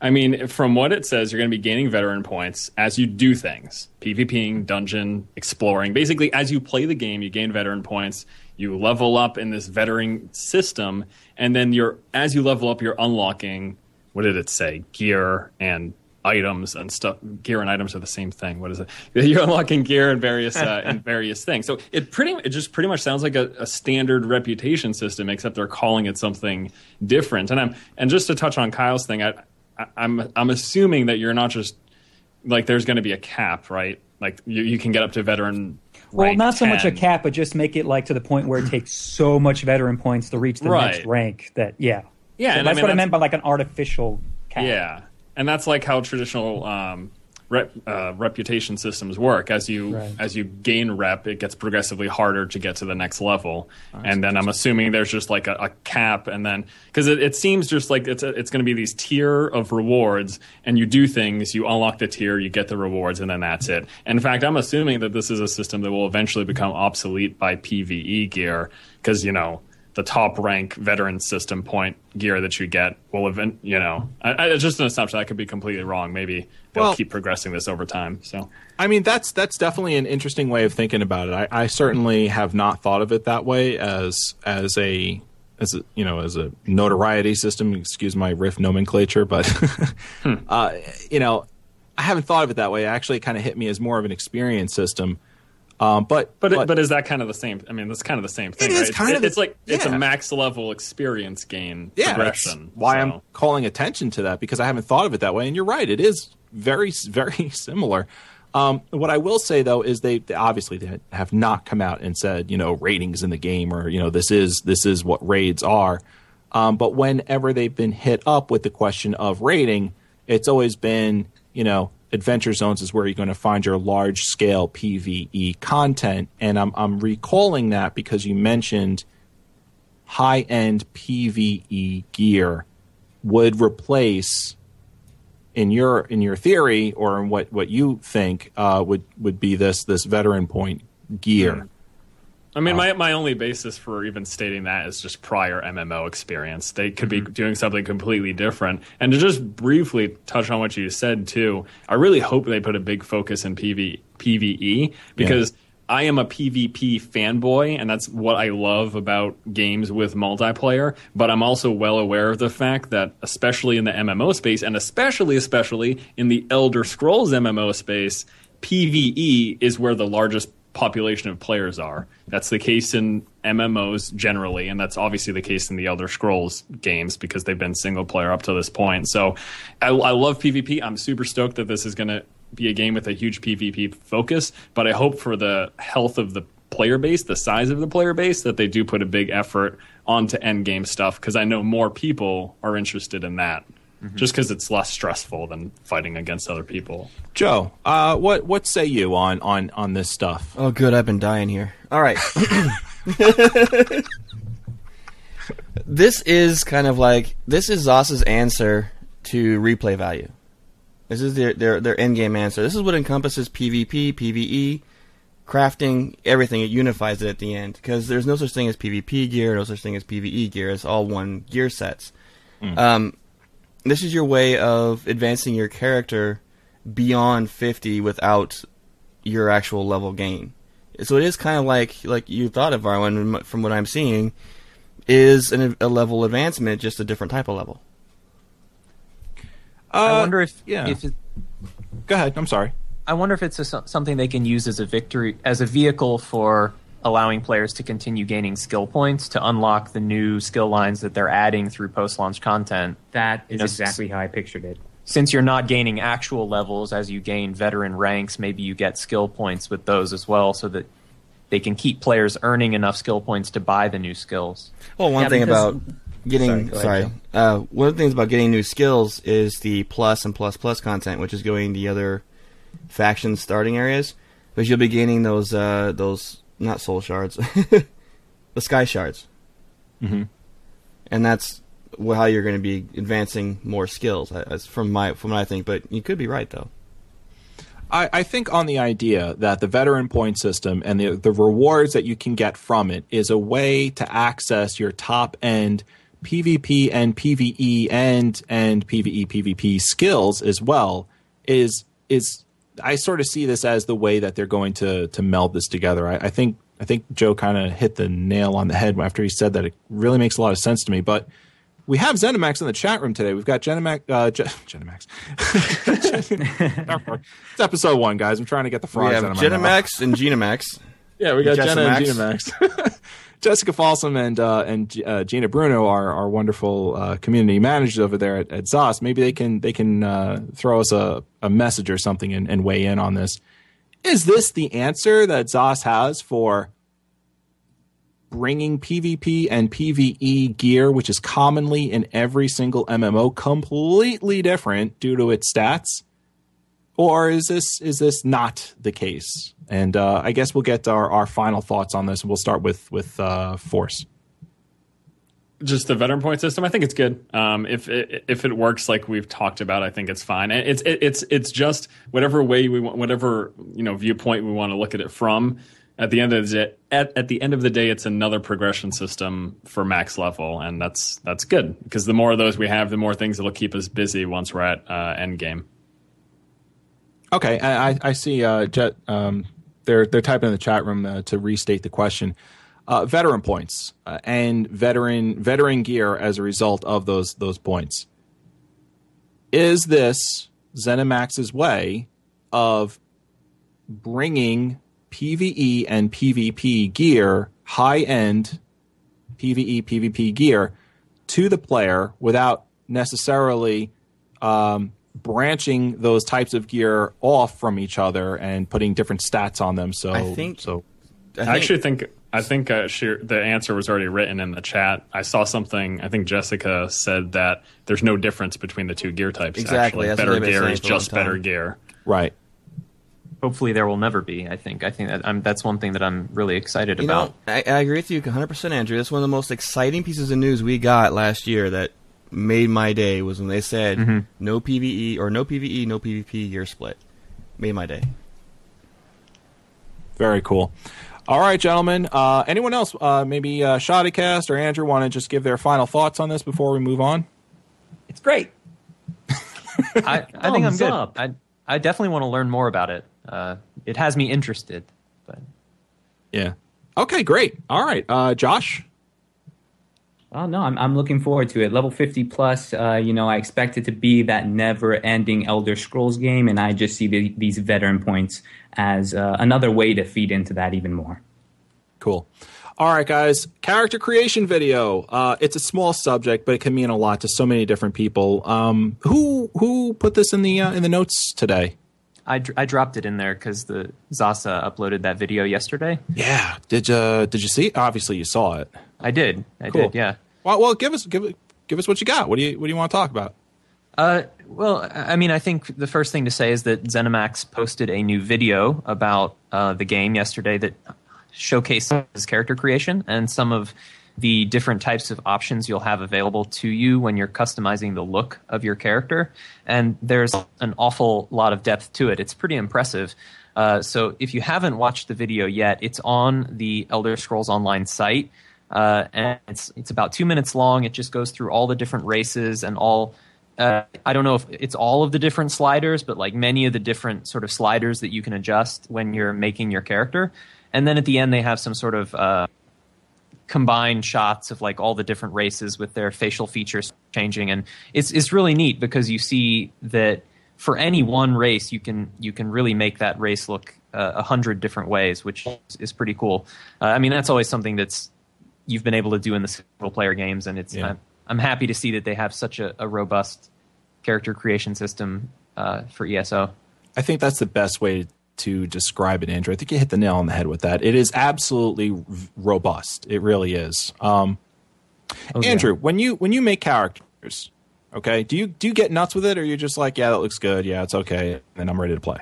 I mean, from what it says, you're going to be gaining veteran points as you do things PvPing, dungeon, exploring. Basically, as you play the game, you gain veteran points. You level up in this veteran system, and then you're as you level up, you're unlocking. What did it say? Gear and items and stuff. Gear and items are the same thing. What is it? You're unlocking gear and various uh, and various things. So it pretty it just pretty much sounds like a, a standard reputation system, except they're calling it something different. And I'm and just to touch on Kyle's thing, I, I I'm I'm assuming that you're not just like there's going to be a cap, right? Like you, you can get up to veteran. Well, rank not so much a cap, but just make it like to the point where it takes so much veteran points to reach the Right. next rank that yeah. Yeah, So and I that's mean, what I meant by like an artificial cap. Yeah, and that's like how traditional um, rep, uh, reputation systems work. As you Right. as you gain rep, it gets progressively harder to get to the next level. and then I'm assuming there's just like a, a cap, and then because it, it seems just like it's a, it's going to be these tier of rewards, and you do things, you unlock the tier, you get the rewards, and then that's it. In fact, I'm assuming that this is a system that will eventually become obsolete by PVE gear because you know the top rank veteran system point gear that you get will event you know I, I, it's just an assumption i could be completely wrong maybe they'll Well- keep progressing this over time so I mean, that's that's definitely an interesting way of thinking about it. I, I certainly have not thought of it that way as as a as a, you know as a notoriety system. Excuse my Rift nomenclature, but uh, you know, I haven't thought of it that way. It actually kind of hit me as more of an experience system. Um, but but it, but is that kind of the same i mean that's kind of the same thing is right? kind of the- it's like it's a max level experience gain yeah, progression why so. I'm calling attention to that because I haven't thought of it that way. And you're right; it is very, very similar. Um, what I will say though is they, they obviously they have not come out and said you know ratings in the game or you know this is this is what raids are. Um, but whenever they've been hit up with the question of rating, it's always been you know adventure zones is where you're going to find your large scale PVE content, and I'm I'm recalling that because you mentioned high end PVE gear would replace in your in your theory or in what, what you think uh, would would be this this veteran point gear. I mean, my, my only basis for even stating that is just prior MMO experience. They could be mm-hmm. doing something completely different. And to just briefly touch on what you said, too, I really hope they put a big focus in PV, PvE because I am a PvP fanboy, and that's what I love about games with multiplayer. But I'm also well aware of the fact that, especially in the MMO space, and especially, especially in the Elder Scrolls MMO space, PvE is where the largest population of players are. That's the case in MMOs generally, and that's obviously the case in the Elder Scrolls games because they've been single player up to this point. So I, I love PvP. I'm super stoked that this is going to be a game with a huge PvP focus, but I hope for the health of the player base, the size of the player base, that they do put a big effort onto end game stuff because I know more people are interested in that. Just because it's less stressful than fighting against other people. Joe, uh, what what say you on on on this stuff? Oh, good. I've been dying here. All right. this is kind of like this is Zos's answer to replay value. This is their their their end game answer. This is what encompasses PvP, PvE, crafting, everything. It unifies it at the end because there's no such thing as PvP gear, no such thing as PvE gear. It's all one gear sets. Um, this is your way of advancing your character beyond 50 without your actual level gain. So it is kind of like like you thought of Arwen from what I'm seeing is an, a level advancement, just a different type of level. I Uh, wonder if yeah. if it, Go ahead. I'm sorry. I wonder if it's a, something they can use as a victory as a vehicle for allowing players to continue gaining skill points to unlock the new skill lines that they're adding through post-launch content. That is Yes. exactly how I pictured it. Since you're not gaining actual levels as you gain veteran ranks, maybe you get skill points with those as well, so that they can keep players earning enough skill points to buy the new skills. Well, one Yeah, thing about getting Sorry, sorry. ahead, uh, one of the things about getting new skills is the plus and plus plus content, which is going to the other faction starting areas. Because you'll be gaining those uh, those not soul shards, the sky shards, hmm and that's how you're going to be advancing more skills. As from my from what I think, but you could be right though. I, I think on the idea that the veteran point system and the the rewards that you can get from it is a way to access your top end PvP and PvE and and PvE PvP skills as well is is I sort of see this as the way that they're going to to meld this together. I, I think I think Joe kind of hit the nail on the head after he said that. It really makes a lot of sense to me, but. We have Zenimax in the chat room today. We've got Zenimax. Uh, Je- Zenimax. it's episode one, guys. I'm trying to get the We frogs have out of my mouth. And Genemax. Yeah, we got Jessa Jenna and Max. Jessica Folsom and uh, and uh, Gina Bruno are are wonderful uh, community managers over there at, at ZOS. Maybe they can they can uh, throw us a, a message or something and, and weigh in on this. Is this the answer that ZOS has for bringing PvP and PvE gear, which is commonly in every single MMO, completely different due to its stats? Or is this is this not the case? And uh, I guess we'll get our, our final thoughts on this. We'll start with with uh, Force. just the veteran point system. I think it's good. Um, if it, if it works like we've talked about, I think it's fine. It's it, it's it's just whatever way we want, whatever you know viewpoint we want to look at it from. At the end of the day, at, at the end of the day, it's another progression system for max level, and that's that's good because the more of those we have, the more things that'll keep us busy once we're at uh, end game. Okay, I, I- see. Uh, Jet, um, they're they're typing in the chat room uh, to restate the question. Uh, veteran points uh, and veteran veteran gear as a result of those those points. Is this ZeniMax's way of bringing PVE and PvP gear, high end PVE PvP gear, to the player without necessarily um, branching those types of gear off from each other and putting different stats on them. So I think- so. I I actually think I think uh, she, the answer was already written in the chat. I saw something. I think Jessica said that there's no difference between the two gear types. Exactly, Actually. better gear is for a long just better gear. Right. Hopefully, there will never be. I think. I think that I'm, that's one thing that I'm really excited You about. know, I, I agree with you 100%, Andrew. That's one of the most exciting pieces of news we got last year that made my day was when they said Mm-hmm. no PVE or no PVE, no PvP year split. Made my day. Very cool. All right, gentlemen. Uh, anyone else? Uh, maybe uh, Shoddycast or Andrew want to just give their final thoughts on this before we move on? It's great. I, I think I'm good. up. I I definitely want to learn more about it. Uh, it has me interested. But Yeah. Okay, great. All right, uh, Josh. Oh no, I'm I'm looking forward to it. Level 50 plus, uh, you know, I expect it to be that never-ending Elder Scrolls game, and I just see the, these veteran points as uh, another way to feed into that even more. Cool. All right, guys. Character creation video. Uh, it's a small subject, but it can mean a lot to so many different people. Um, who who put this in the uh, in the notes today? I, dr- I dropped it in there because the Zasa uploaded that video yesterday. Yeah. Did you did you see? it? Obviously, you saw it. I did. I Cool. did. Yeah. Well, well, give us give give us what you got. What do you what do you want to talk about? Uh, well, I mean, I think the first thing to say is that ZeniMax posted a new video about uh, the game yesterday that showcases character creation and some of the different types of options you'll have available to you when you're customizing the look of your character. And there's an awful lot of depth to it. It's pretty impressive. Uh, so if you haven't watched the video yet, it's on the Elder Scrolls Online site. Uh, and it's it's about two minutes long. It just goes through all the different races and all uh, I don't know if it's all of the different sliders, but like many of the different sort of sliders that you can adjust when you're making your character. And then at the end, they have some sort of uh, combined shots of like all the different races with their facial features changing, and it's it's really neat because you see that for any one race, you can you can really make that race look uh, a hundred different ways, which is, pretty cool. Uh, I mean, that's always something that's you've been able to do in the single player games, and it's Yeah. I'm, I'm happy to see that they have such a, a robust character creation system uh, for ESO. I think that's the best way to describe it, Andrew. I think you hit the nail on the head with that. It is absolutely r- robust. It really is. Um, Oh, yeah. Andrew, when you when you make characters, okay, do you do you get nuts with it, or you're just like, yeah, that looks good, yeah, it's okay, and I'm ready to play?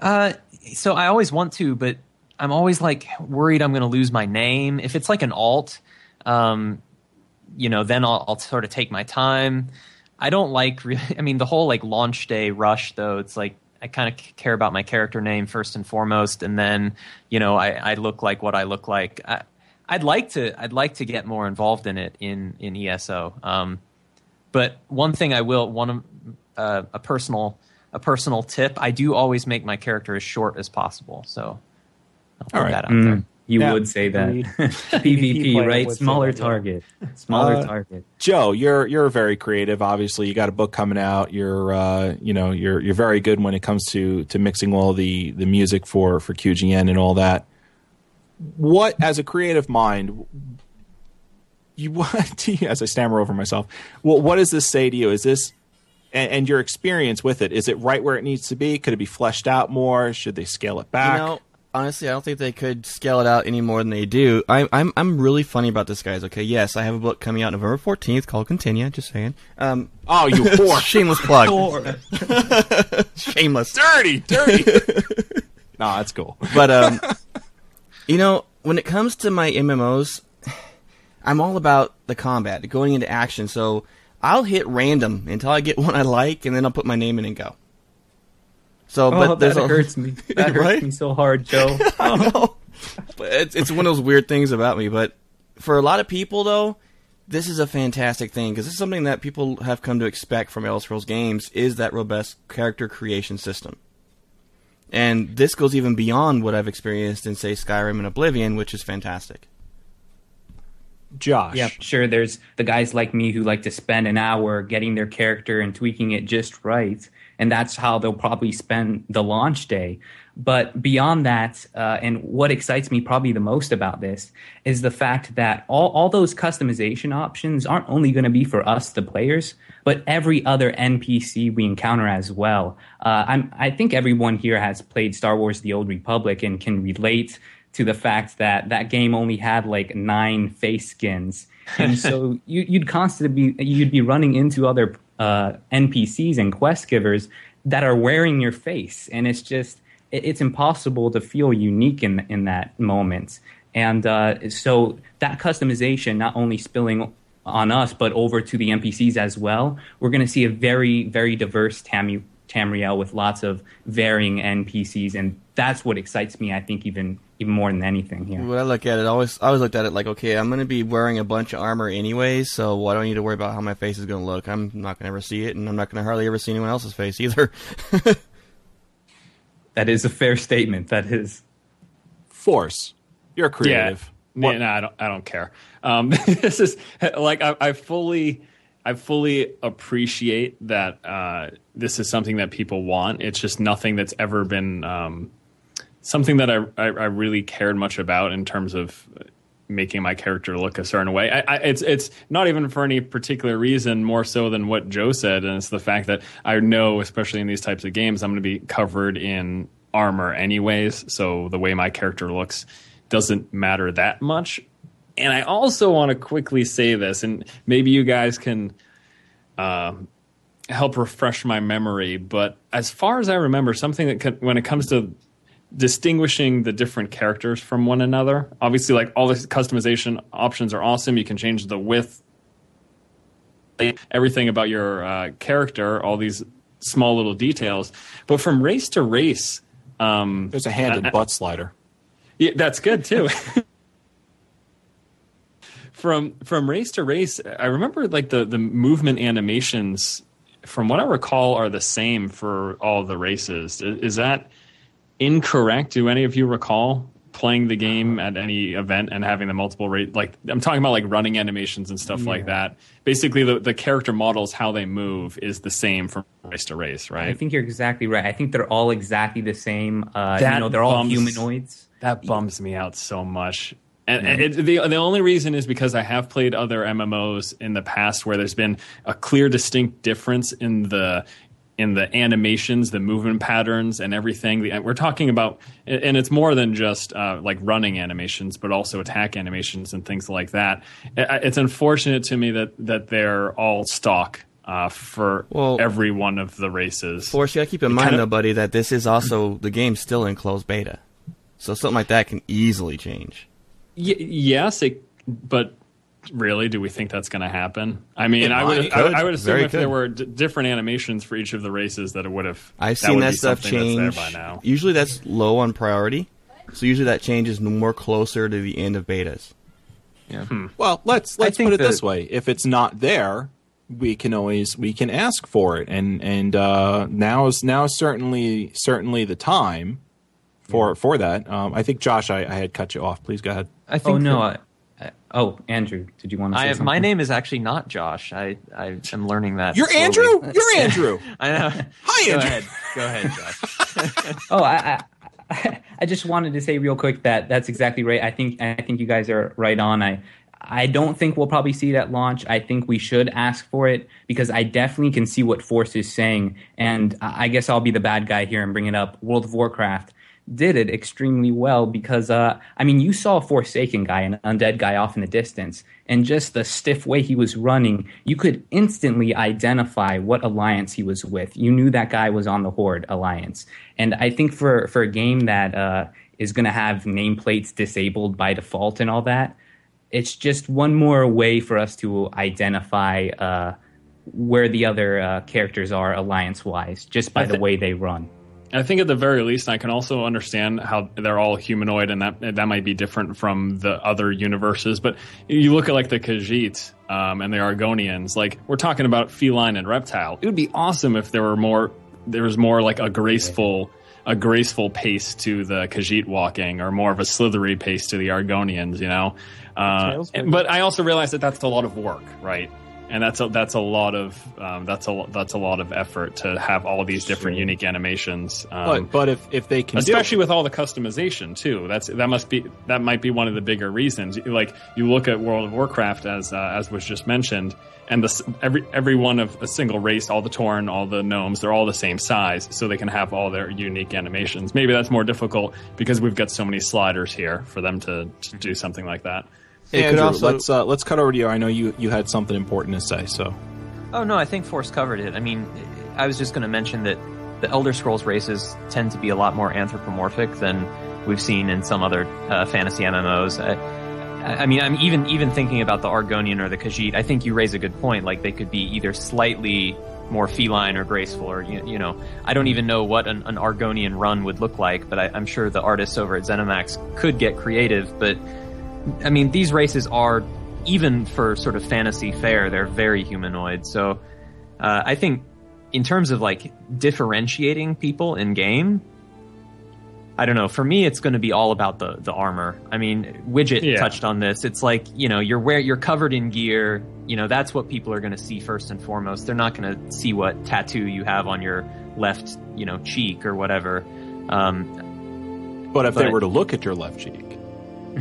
Uh, so I always want to, but I'm always like worried I'm going to lose my name. If it's like an alt, um, you know, then I'll, I'll sort of take my time. I don't like. Really, I mean, the whole like launch day rush though. It's like I kind of care about my character name first and foremost, and then you know I, I look like what I look like. I, I'd like to. I'd like to get more involved in it in in ESO. Um, but one thing I will one uh, a personal a personal tip. I do always make my character as short as possible. So I'll put All right. that out Mm, there. you Yeah. would say that. PvP, right? Smaller target. Smaller Uh, target. Joe, you're you're very creative. Obviously, you got a book coming out. You're uh, you know you're you're very good when it comes to to mixing all the the music for for QGN and all that. What as a creative mind, you what you, as I stammer over myself? Well, what does this say to you? Is this and, and your experience with it? Is it right where it needs to be? Could it be fleshed out more? Should they scale it back? You know, honestly, I don't think they could scale it out any more than they do. I, I'm I'm really funny about this, guys. Okay, yes, I have a book coming out November 14th called Continua. Just saying. Um, oh, you poor, shameless plug. shameless. dirty, dirty. no, that's cool. But um, you know, when it comes to my MMOs, I'm all about the combat, going into action. So I'll hit random until I get one I like, and then I'll put my name in and go. So, Oh, but there's that a, hurts me. That hurts Right? me so hard, Joe. I. Oh. But it's it's one of those weird things about me. But for a lot of people, though, this is a fantastic thing because this is something that people have come to expect from Elder Scrolls games is that robust character creation system. And this goes even beyond what I've experienced in, say, Skyrim and Oblivion, which is fantastic. Josh. Yeah, sure. There's the guys like me who like to spend an hour getting their character and tweaking it just right, and that's how they'll probably spend the launch day. But beyond that, uh, and what excites me probably the most about this is the fact that all, all those customization options aren't only going to be for us, the players, but every other NPC we encounter as well. Uh, I'm, I think everyone here has played Star Wars The Old Republic and can relate to the fact that that game only had like nine face skins. And so you, you'd constantly be, you'd be running into other uh, NPCs and quest givers that are wearing your face. And it's just, it, it's impossible to feel unique in, in that moment. And uh, so that customization, not only spilling on us, but over to the NPCs as well, we're going to see a very, very diverse Tamriel with lots of varying NPCs. And that's what excites me, I think, even even more than anything here. When I look at it, I always I always looked at it like, okay, I'm going to be wearing a bunch of armor anyways, so why do I need to worry about how my face is going to look? I'm not going to ever see it, and I'm not going to hardly ever see anyone else's face either. That is a fair statement. That is. Force. You're creative. Yeah, What- no, I don't. I don't care. Um, this is like I, I fully, I fully appreciate that uh, this is something that people want. It's just nothing that's ever been um, something that I, I I really cared much about in terms of making my character look a certain way. I, I, it's it's not even for any particular reason, more so than what Joe said, and it's the fact that I know, especially in these types of games, I'm going to be covered in armor anyways. So the way my character looks doesn't matter that much. And I also want to quickly say this, and maybe you guys can uh, help refresh my memory. But as far as I remember, something that can, when it comes to distinguishing the different characters from one another, obviously, like all the customization options are awesome. You can change the width, everything about your uh, character, all these small little details. But from race to race, um, There's a hand and butt slider. yeah, that's good too. from from race to race, I remember like the the movement animations. From what I recall, are the same for all the races. Is, is that incorrect? Do any of you recall playing the game at any event and having the multiple rate? Like I'm talking about like running animations and stuff like that. Basically, the the character models, how they move, is the same from race to race, right? I think you're exactly right. I think they're all exactly the same. Uh, you know, they're all bums- humanoids. That bums me out so much. And, and it, the the only reason is because I have played other MMOs in the past where there's been a clear, distinct difference in the in the animations, the movement patterns, and everything. We're talking about, and it's more than just uh, like running animations, but also attack animations and things like that. It's unfortunate to me that that they're all stock uh, for Well- every one of the races. Forrest, you gotta keep in mind kinda- though, buddy, that this is also the game's still in closed beta, so something like that can easily change. Y- yes, it, but really, do we think that's going to happen? I mean, I would, might. I, would- I would assume Very if there were d- different animations for each of the races, that it would have. I've that seen would that stuff something change. That's there by now. Usually that's low on priority, so usually that changes more closer to the end of betas. Yeah. Well, let's let's put it that- this way: if it's not there, we can always we can ask for it, and and uh, now is now is certainly certainly the time for for that. Um, I think Josh, I, I had cut you off. Please go ahead. I think Oh no! that- I, I, oh, Andrew, did you want to say I, something? my name is actually not Josh. I, I am learning that. You're slowly. Andrew. You're Andrew. I know. Hi, Go Andrew. ahead. Go ahead, Josh. Oh, I, I, I just wanted to say real quick that that's exactly right. I think I think you guys are right on. I I don't think we'll probably see it at launch. I think we should ask for it because I definitely can see what Force is saying, and I I guess I'll be the bad guy here and bring it up. World of Warcraft did it extremely well because uh, I mean you saw a Forsaken guy, an undead guy off in the distance, and just the stiff way he was running, you could instantly identify what alliance he was with. You knew that guy was on the Horde alliance, and I think for for a game that uh, is going to have nameplates disabled by default and all that, it's just one more way for us to identify uh, where the other uh, characters are alliance wise, just by I the way they run. I think at the very least, I can also understand how they're all humanoid, and that that might be different from the other universes. But you look at like the Khajiit um, and the Argonians, like we're talking about feline and reptile. It would be awesome if there were more. There was more like a graceful, a graceful pace to the Khajiit walking, or more of a slithery pace to the Argonians. You know, uh, but I also realize that that's a lot of work, right? And that's a, that's a lot of um, that's a that's a lot of effort to have all these different unique animations. Um, But but if if they can, especially it, with all the customization too. That's that must be that might be one of the bigger reasons. Like you look at World of Warcraft as uh, as was just mentioned, and the, every every one of a single race, all the Tauren, all the gnomes, they're all the same size, so they can have all their unique animations. Maybe that's more difficult because we've got so many sliders here for them to, to do something like that. It could Andrew, also- let's uh, let's cut over to you. I know you you had something important to say. So Oh no, I think Force covered it. I mean, I was just going to mention that the Elder Scrolls races tend to be a lot more anthropomorphic than we've seen in some other uh, fantasy MMOs. I, I mean, I'm even even thinking about the Argonian or the Khajiit. I think you raise a good point. Like they could be either slightly more feline or graceful, or you, you know, I don't even know what an, an Argonian run would look like, but I, I'm sure the artists over at ZeniMax could get creative. But I mean, these races are even for sort of fantasy fare, they're very humanoid. So uh, I think in terms of like differentiating people in game, I don't know. For me, it's going to be all about the the armor. I mean, Widget Yeah. touched on this. It's like you know you're wear you're covered in gear. You know that's what people are going to see first and foremost. They're not going to see what tattoo you have on your left, you know, cheek or whatever. Um, but if they were to look at your left cheek,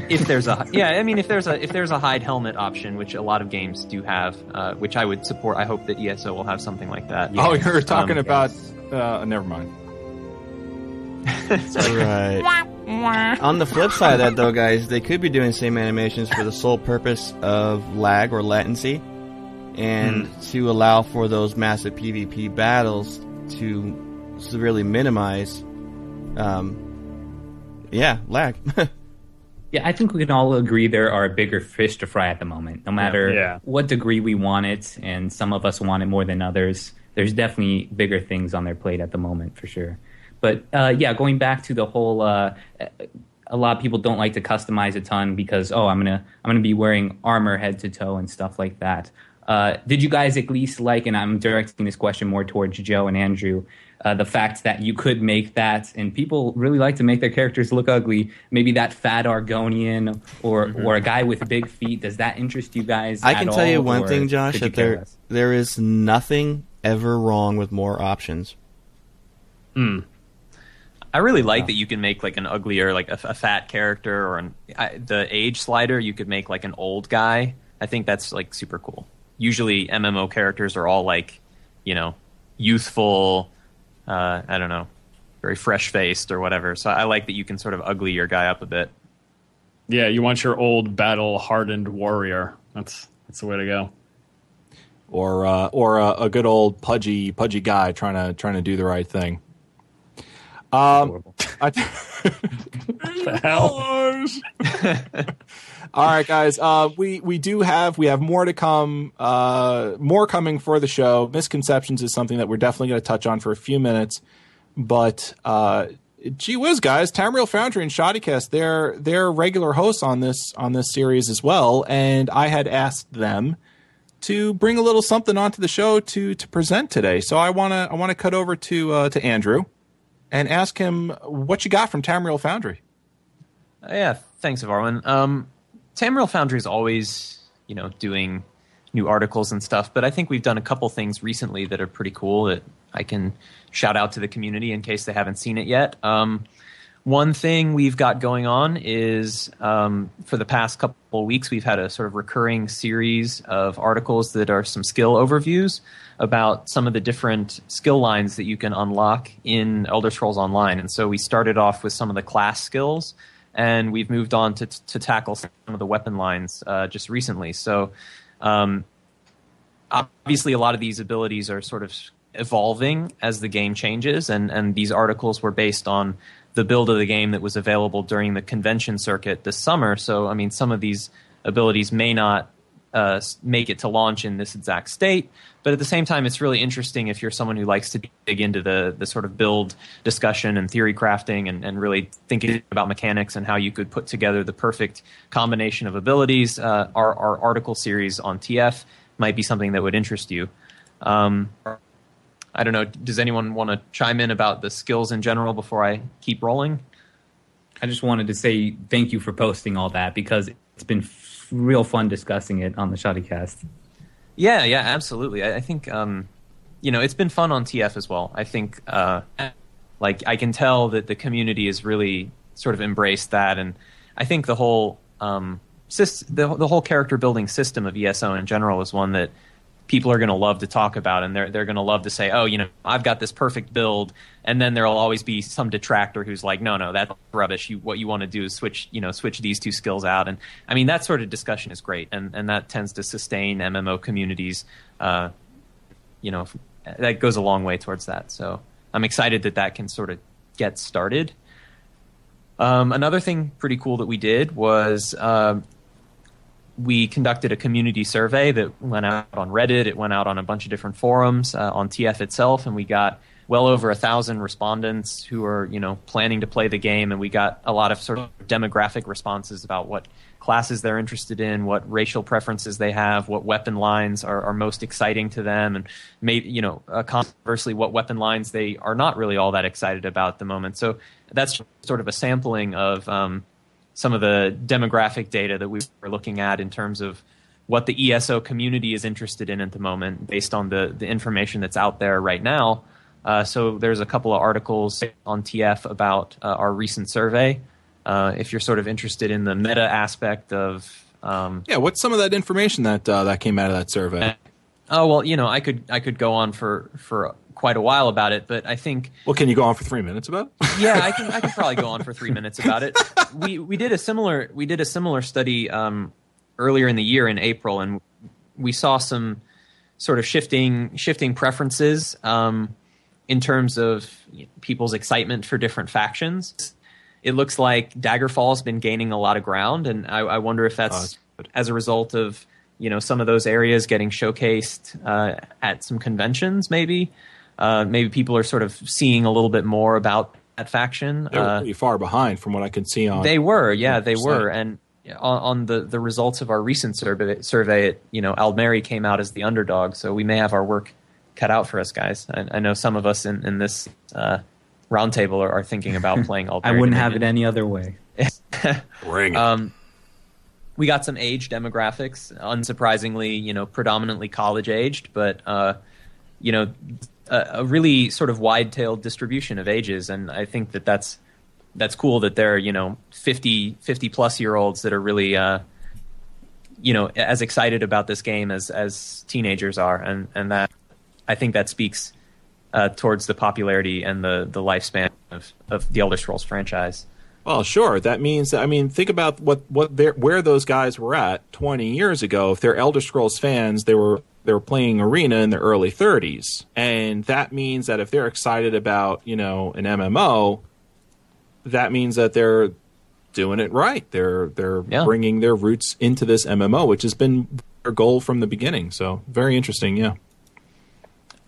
if there's a yeah, I mean if there's a if there's a hide helmet option, which a lot of games do have, uh, which I would support. I hope that ESO will have something like that. oh, you're talking Um, about uh, never mind. Right. On the flip side of that, though, guys, they could be doing same animations for the sole purpose of lag or latency, and to allow for those massive PvP battles to severely minimize, um, yeah, lag. Yeah, I think we can all agree there are bigger fish to fry at the moment, no matter Yeah. what degree we want it, and some of us want it more than others. There's definitely bigger things on their plate at the moment, for sure. But uh, yeah, going back to the whole, uh, a lot of people don't like to customize a ton because oh, I'm gonna I'm gonna be wearing armor head to toe and stuff like that. Uh, did you guys at least like, and I'm directing this question more towards Joe and Andrew, uh, the fact that you could make that, and people really like to make their characters look ugly. Maybe that fat Argonian or or a guy with big feet. Does that interest you guys? I at can tell you one thing, Josh, that there less? there is nothing ever wrong with more options. Hmm. I really like that you can make like an uglier, like a, a fat character, or an, I, the age slider. You could make like an old guy. I think that's like super cool. Usually, MMO characters are all like, you know, youthful, uh, I don't know, very fresh faced or whatever. So I like that you can sort of ugly your guy up a bit. Yeah, you want your old battle hardened warrior. That's that's the way to go. Or uh, or uh, a good old pudgy pudgy guy trying to trying to do the right thing. Um, I, the hell? All right, guys. Uh, we we do have we have more to come. Uh, more coming for the show. Misconceptions is something that we're definitely going to touch on for a few minutes. But uh, gee whiz, guys, Tamriel Foundry and Shoddycast, they're they're regular hosts on this on this series as well. And I had asked them to bring a little something onto the show to to present today. So I wanna I wanna cut over to uh, to Andrew and ask him what you got from Tamriel Foundry. Uh, yeah, thanks, Avarwin. Um, Tamriel Foundry is always, you know, doing new articles and stuff, but I think we've done a couple things recently that are pretty cool that I can shout out to the community in case they haven't seen it yet. Um, one thing we've got going on is um, for the past couple weeks, we've had a sort of recurring series of articles that are some skill overviews about some of the different skill lines that you can unlock in Elder Scrolls Online. And so we started off with some of the class skills and we've moved on to, to tackle some of the weapon lines uh, just recently. So, um, obviously, a lot of these abilities are sort of evolving as the game changes, and, and these articles were based on the build of the game that was available during the convention circuit this summer. So, I mean, some of these abilities may not uh, make it to launch in this exact state. But at the same time, it's really interesting if you're someone who likes to dig into the the sort of build discussion and theory crafting and, and really thinking about mechanics and how you could put together the perfect combination of abilities. Uh, our, our article series on TF might be something that would interest you. Um, I don't know. Does anyone want to chime in about the skills in general before I keep rolling? I just wanted to say thank you for posting all that because it's been real fun discussing it on the Shoddycast. Yeah, yeah, absolutely. I, I think um, you know it's been fun on TF as well. I think uh, like I can tell that the community has really sort of embraced that, and I think the whole um, the, the whole character building system of ESO in general is one that people are going to love to talk about and they're they're going to love to say, "Oh, you know, I've got this perfect build." And then there'll always be some detractor who's like, "No, no, that's rubbish. You, what you want to do is switch, you know, switch these two skills out." And I mean, that sort of discussion is great and and that tends to sustain MMO communities uh, you know, that goes a long way towards that. So, I'm excited that that can sort of get started. Um, another thing pretty cool that we did was uh, we conducted a community survey that went out on Reddit. It went out on a bunch of different forums uh, on TF itself, and we got well over a thousand respondents who are you know planning to play the game, and we got a lot of sort of demographic responses about what classes they're interested in, what racial preferences they have, what weapon lines are, are most exciting to them, and maybe you know uh, conversely what weapon lines they are not really all that excited about at the moment. So that's sort of a sampling of. Um, some of the demographic data that we were looking at in terms of what the ESO community is interested in at the moment based on the, the information that's out there right now. Uh, so there's a couple of articles on TF about uh, our recent survey. Uh, if you're sort of interested in the meta aspect of um, yeah, what's some of that information that uh, that came out of that survey? Oh well, you know, I could I could go on for for quite a while about it, but I think. Well, can you go on for three minutes about? it? yeah, I can. I can probably go on for three minutes about it. We we did a similar we did a similar study um, earlier in the year in April, and we saw some sort of shifting shifting preferences um, in terms of people's excitement for different factions. It looks like Daggerfall's been gaining a lot of ground, and I, I wonder if that's Oh, as a result of you know some of those areas getting showcased uh, at some conventions, maybe. Uh, maybe people are sort of seeing a little bit more about that faction. They were Uh, pretty far behind from what I can see on. they were, yeah, they 100%. were, and on, on the the results of our recent survey, survey, it, you know, Aldmeri came out as the underdog, so we may have our work cut out for us, guys. I, I know some of us in in this uh, roundtable are, are thinking about playing Aldmeri. I wouldn't have it any other way. Bring it. Um, we got some age demographics. Unsurprisingly, you know, predominantly college aged, but uh, you know, a, a really sort of wide-tailed distribution of ages, and I think that that's that's cool that there are you know 50, 50 plus year olds that are really uh, you know as excited about this game as as teenagers are, and and that I think that speaks uh, towards the popularity and the the lifespan of, of the Elder Scrolls franchise. Well, sure. That means that I mean, think about what what where those guys were at 20 years ago. If they're Elder Scrolls fans, they were they were playing Arena in their early 30s, and that means that if they're excited about you know an MMO, that means that they're doing it right. They're they're Yeah. bringing their roots into this MMO, which has been their goal from the beginning. So very interesting. Yeah.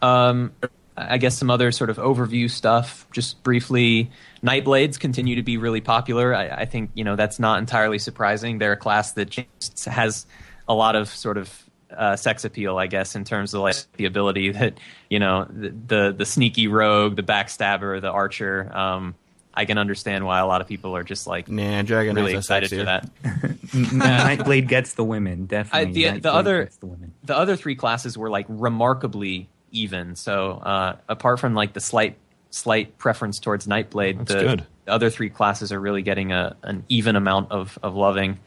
Um, I guess some other sort of overview stuff. Just briefly, Nightblades continue to be really popular. I, I think you know that's not entirely surprising. They're a class that just has a lot of sort of uh, sex appeal, I guess, in terms of like the ability that you know the the, the sneaky rogue, the backstabber, the archer. Um, I can understand why a lot of people are just like Nah, Dragon really Knight's not excited for sexier. that. Nightblade gets the women, definitely. the- the other- gets the women. the other three classes were like remarkably even. So uh, apart from like the slight slight preference towards Nightblade, That's the, the other three classes are really getting a an even amount of of loving.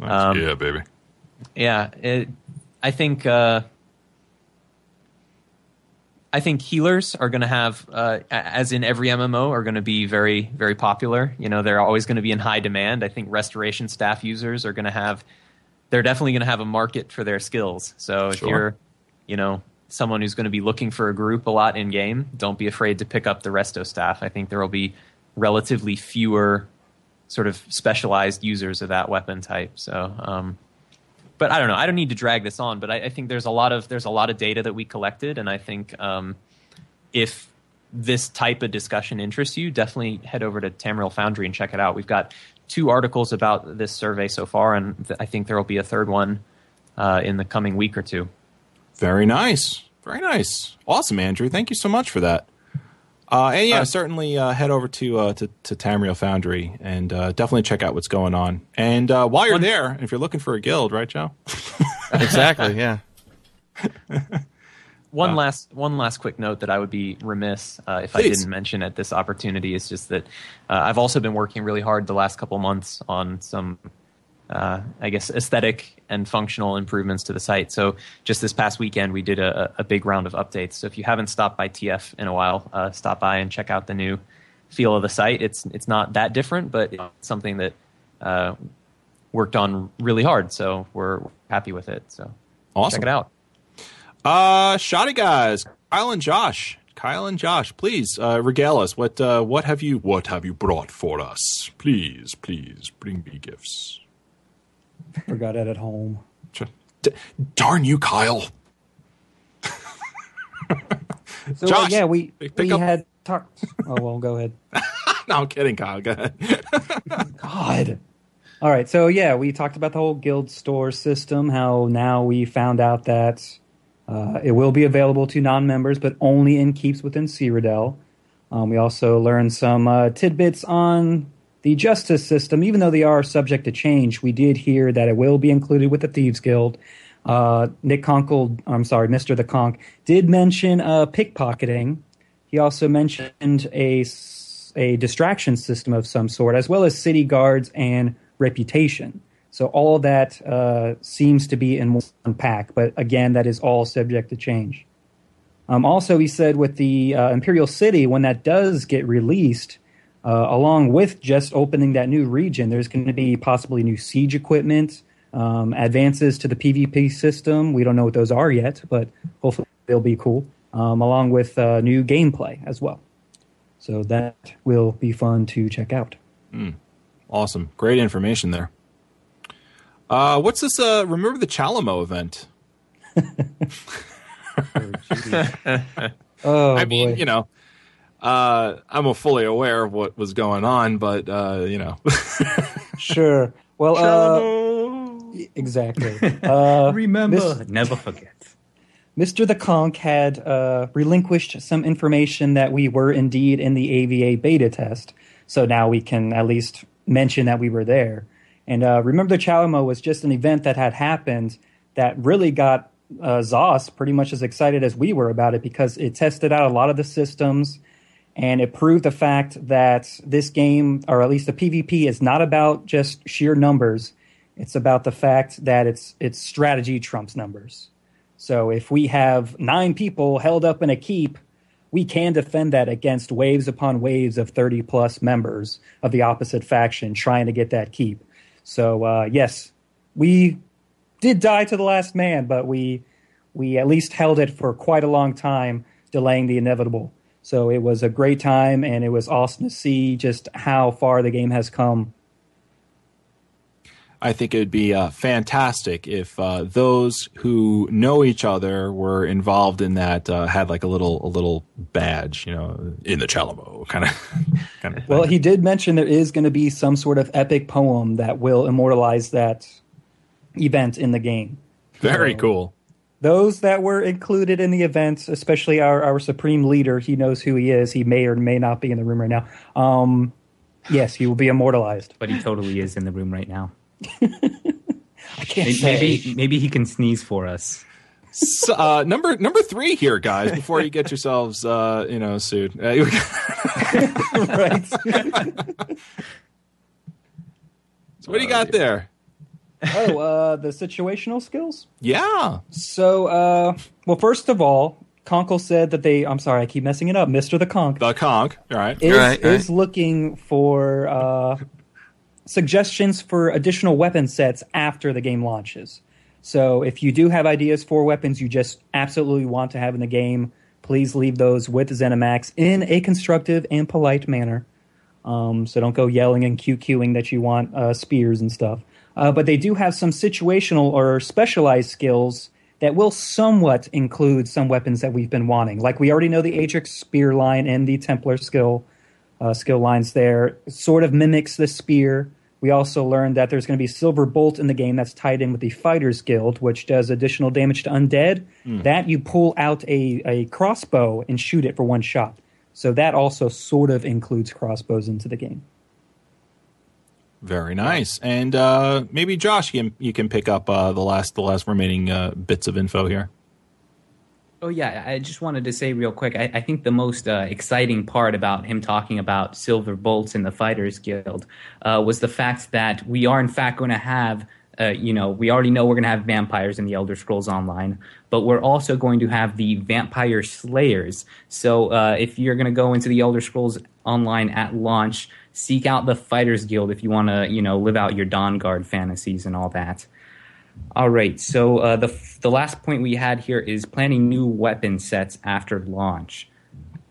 Nice. Um, yeah, baby. Yeah, it, I think uh, I think healers are going to have, uh, as in every MMO, are going to be very very popular. You know, they're always going to be in high demand. I think restoration staff users are going to have, they're definitely going to have a market for their skills. So if Sure. you're, you know, someone who's going to be looking for a group a lot in game, don't be afraid to pick up the resto staff. I think there will be relatively fewer sort of specialized users of that weapon type. So, um, but I don't know. I don't need to drag this on, but I, I think there's a lot of there's a lot of data that we collected, and I think um, if this type of discussion interests you, definitely head over to Tamriel Foundry and check it out. We've got two articles about this survey so far, and th- I think there will be a third one uh, in the coming week or two. Very nice. Very nice. Awesome, Andrew. Thank you so much for that. Uh, and yeah, Uh, certainly uh, head over to uh, to, to Tamriel Foundry and uh, definitely check out what's going on. And uh, while you're there, if you're looking for a guild, right, Joe? exactly. Yeah. One Wow. last one last quick note that I would be remiss uh, if I didn't mention at this opportunity is just that uh, I've also been working really hard the last couple months on some, uh, I guess, aesthetic and functional improvements to the site. So just this past weekend, we did a, a big round of updates. So if you haven't stopped by TF in a while, uh, stop by and check out the new feel of the site. It's it's not that different, but it's something that uh, worked on really hard. So we're happy with it. So Awesome. check it out. Uh, Shoddy guys, Kyle and Josh. Kyle and Josh, please uh, regale us. What uh, what have you what have you brought for us? Please, please bring me gifts. Forgot it at home. D- darn you, Kyle. So uh, yeah, we we up- had talked. Oh well, go ahead. no, I'm kidding, Kyle. Go ahead. God. All right, so yeah, we talked about the whole guild store system. How now we found out that uh, it will be available to non-members, but only in keeps within Cyrodiil. Um, we also learned some uh, tidbits on the justice system. Even though they are subject to change, we did hear that it will be included with the Thieves Guild. Uh, Nick Konkle, I'm sorry, Mr. the Conk, did mention uh, pickpocketing. He also mentioned a, a distraction system of some sort, as well as city guards and reputation. So all that uh, seems to be in one pack, but again, that is all subject to change. Um, also, he said with the uh, Imperial City, when that does get released, uh, along with just opening that new region, there's going to be possibly new siege equipment, um, advances to the PvP system. We don't know what those are yet, but hopefully they'll be cool, um, along with uh, new gameplay as well. So that will be fun to check out. awesome, great information there. Uh, what's this? Uh, remember the Chalman event? Oh I boy! mean, you know, uh, I'm fully aware of what was going on, but uh, you know, sure. Well, uh, exactly. Uh, Remember, Miss- never forget. Mr. The Conk had uh, relinquished some information that we were indeed in the AVA beta test. So now we can at least mention that we were there. And uh, remember, the Chalman was just an event that had happened that really got uh, Zos pretty much as excited as we were about it because it tested out a lot of the systems and it proved the fact that this game, or at least the PvP, is not about just sheer numbers. It's about the fact that it's it's strategy trumps numbers. So if we have nine people held up in a keep, we can defend that against waves upon waves of 30 plus members of the opposite faction trying to get that keep. So uh, yes, we did die to the last man, but we we at least held it for quite a long time, delaying the inevitable. So it was a great time, and it was awesome to see just how far the game has come. I think it would be uh, fantastic if uh, those who know each other were involved in that uh, had like a little a little badge, you know, in the Chalman kind of kind of. Well, he did mention there is going to be some sort of epic poem that will immortalize that event in the game. Very So- cool. Those that were included in the events, especially our, our supreme leader, he knows who he is. He may or may not be in the room right now. Um, yes, he will be immortalized. But he totally is in the room right now. I can't Maybe say. maybe, maybe he can sneeze for us. So, uh, number number three here, guys. Before you get yourselves, uh, you know, sued. Uh, right? so what do you got there? Oh, uh, the situational skills. Yeah. So, uh, well, first of all, Konkle said that they. I'm sorry, I keep messing it up. Mister the Conk The conch. All right. is Right, right. is looking for uh, suggestions for additional weapon sets after the game launches. So, if you do have ideas for weapons you just absolutely want to have in the game, please leave those with ZeniMax in a constructive and polite manner. Um, so don't go yelling and QQing that you want uh, spears and stuff. Uh, but they do have some situational or specialized skills that will somewhat include some weapons that we've been wanting. Like we already know the Aedric spear line and the Templar skill uh, skill lines there sort of mimics the spear. We also learned that there's going to be Silver Bolt in the game that's tied in with the Fighters Guild, which does additional damage to undead. That you pull out a, a crossbow and shoot it for one shot. So that also sort of includes crossbows into the game. Very nice. And uh, maybe Josh, you can, you can pick up uh, the last the last remaining uh, bits of info here. Oh yeah, I just wanted to say real quick. I, I think the most uh, exciting part about him talking about silver bolts in the Fighters Guild uh, was the fact that we are in fact going to have. Uh, you know, we already know we're going to have vampires in the Elder Scrolls Online, but we're also going to have the Vampire Slayers. So uh, if you're going to go into the Elder Scrolls Online at launch, seek out the Fighters Guild if you want to, you know, live out your Dawnguard fantasies and all that. All right. So uh, the the last point we had here is planning new weapon sets after launch.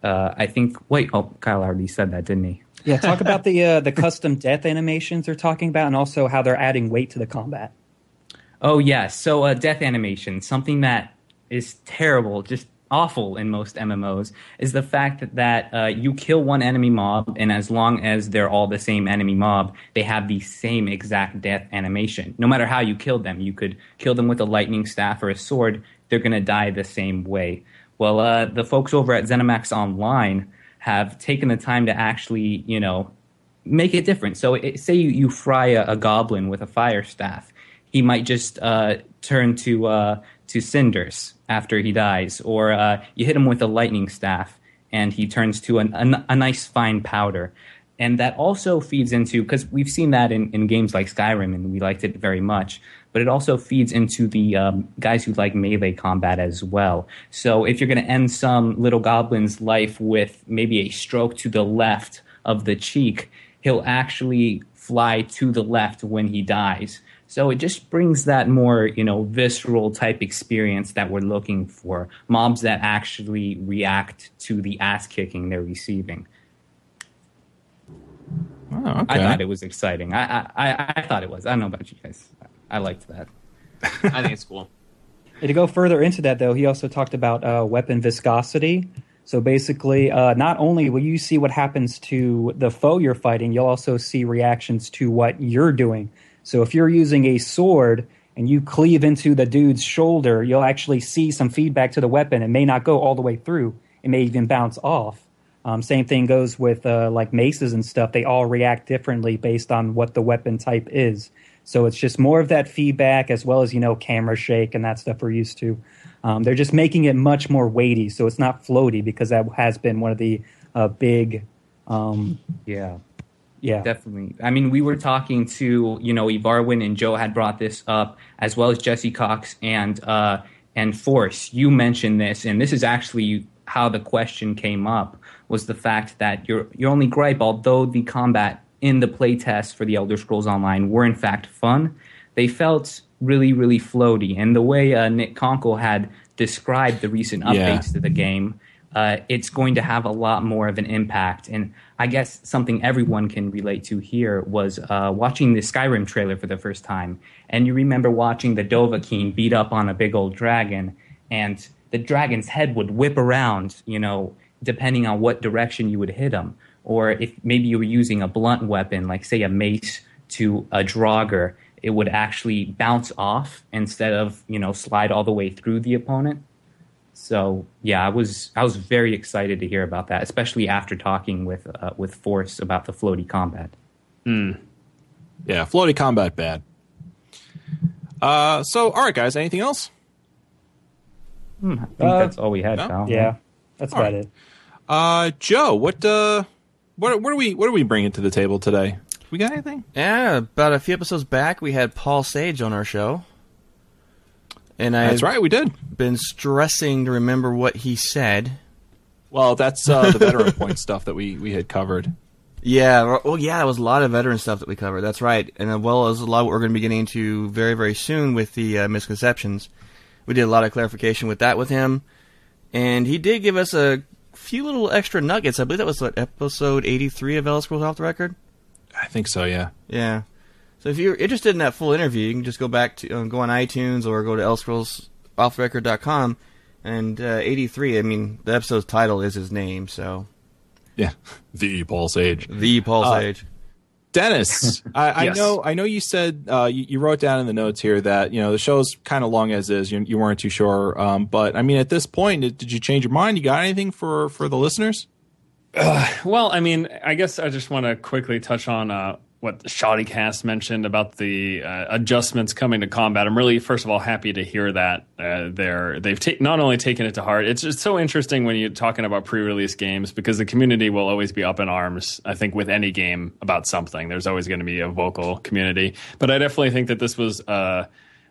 Uh, I think. Wait. Oh, Kyle already said that, didn't he? Yeah, talk about the uh, the custom death animations they're talking about, and also how they're adding weight to the combat. Oh yeah. So uh, death animation, something that is terrible, just awful in most MMOs, is the fact that, uh, you kill one enemy mob, and as long as they're all the same enemy mob, they have the same exact death animation. No matter how you kill them, you could kill them with a lightning staff or a sword, they're going to die the same way. Well, uh, the folks over at ZeniMax Online have taken the time to actually, you know, make it different. So, it, say you, you fry a, a goblin with a fire staff, he might just uh, turn to uh, to cinders after he dies, or uh, you hit him with a lightning staff and he turns to an, a, a nice fine powder. And that also feeds into because we've seen that in, in games like Skyrim and we liked it very much. But it also feeds into the um, guys who like melee combat as well. So if you're going to end some little goblin's life with maybe a stroke to the left of the cheek, he'll actually fly to the left when he dies. So it just brings that more, you know, visceral type experience that we're looking for. Mobs that actually react to the ass kicking they're receiving. Oh, I thought it was exciting. I, I, I, I thought it was. I don't know about you guys. I liked that. I think it's cool. And to go further into that, though, he also talked about uh, weapon viscosity. So basically, uh, not only will you see what happens to the foe you're fighting, you'll also see reactions to what you're doing. So if you're using a sword and you cleave into the dude's shoulder, you'll actually see some feedback to the weapon. It may not go all the way through. It may even bounce off. Um, same thing goes with uh, like maces and stuff. They all react differently based on what the weapon type is. So it's just more of that feedback as well as you know camera shake and that stuff we're used to. Um, they're just making it much more weighty, so it's not floaty because that has been one of the uh, big, um, Yeah. yeah, Definitely. I mean, we were talking to you know Avarwin and Joe had brought this up as well as Jesse Cox and uh, and Force. You mentioned this, and this is actually how the question came up was the fact that your your only gripe, although the combat in the playtest for the Elder Scrolls Online were in fact fun, they felt really really floaty. And the way uh, Nick Konkle had described the recent updates Yeah. to the game, uh, it's going to have a lot more of an impact. And I guess something everyone can relate to here was uh, watching the Skyrim trailer for the first time. And you remember watching the Dovahkiin beat up on a big old dragon, and the dragon's head would whip around, you know, depending on what direction you would hit him. Or if maybe you were using a blunt weapon, like say a mace to a Draugr, it would actually bounce off instead of, you know, slide all the way through the opponent. So yeah, I was I was very excited to hear about that, especially after talking with uh, with Force about the floaty combat. Yeah, floaty combat bad. Uh, so all right, guys. Anything else? Hmm, I think Uh, that's all we had. no? Kyle. Yeah, that's All about right. it. Uh, Joe, what uh, what what are we what are we bringing to the table today? We got anything? Yeah, about a few episodes back, we had Paul Sage on our show, and I've That's right, we did. been stressing to remember what he said. Well, that's uh, the veteran point stuff that we we had covered. Yeah, well, yeah, it was a lot of veteran stuff that we covered. That's right, and as well as a lot of what we're going to be getting into very, very soon with the uh, misconceptions. We did a lot of clarification with that with him, and he did give us a few little extra nuggets. I believe that was what episode eighty-three of Elder Scrolls Off the Record. I think so. Yeah. Yeah. So if you're interested in that full interview, you can just go back to uh, go on iTunes or go to elderscrollsofftherecord.com. And uh, 83, I mean, the episode's title is his name, so Yeah. The Paul Sage. the Paul Uh, Sage. Dennis, I, I know I know you said uh, you, you wrote down in the notes here that you know the show's kind of long as is. You, you weren't too sure, um, but I mean, at this point, did, did you change your mind? You got anything for for the listeners? Well, I mean, I guess I just want to quickly touch on uh, what Shoddycast mentioned about the uh, adjustments coming to combat. I'm really, first of all, happy to hear that uh, they're they've ta- not only taken it to heart. It's just so interesting when you're talking about pre-release games because the community will always be up in arms. I think with any game about something, there's always going to be a vocal community. But I definitely think that this was. Uh,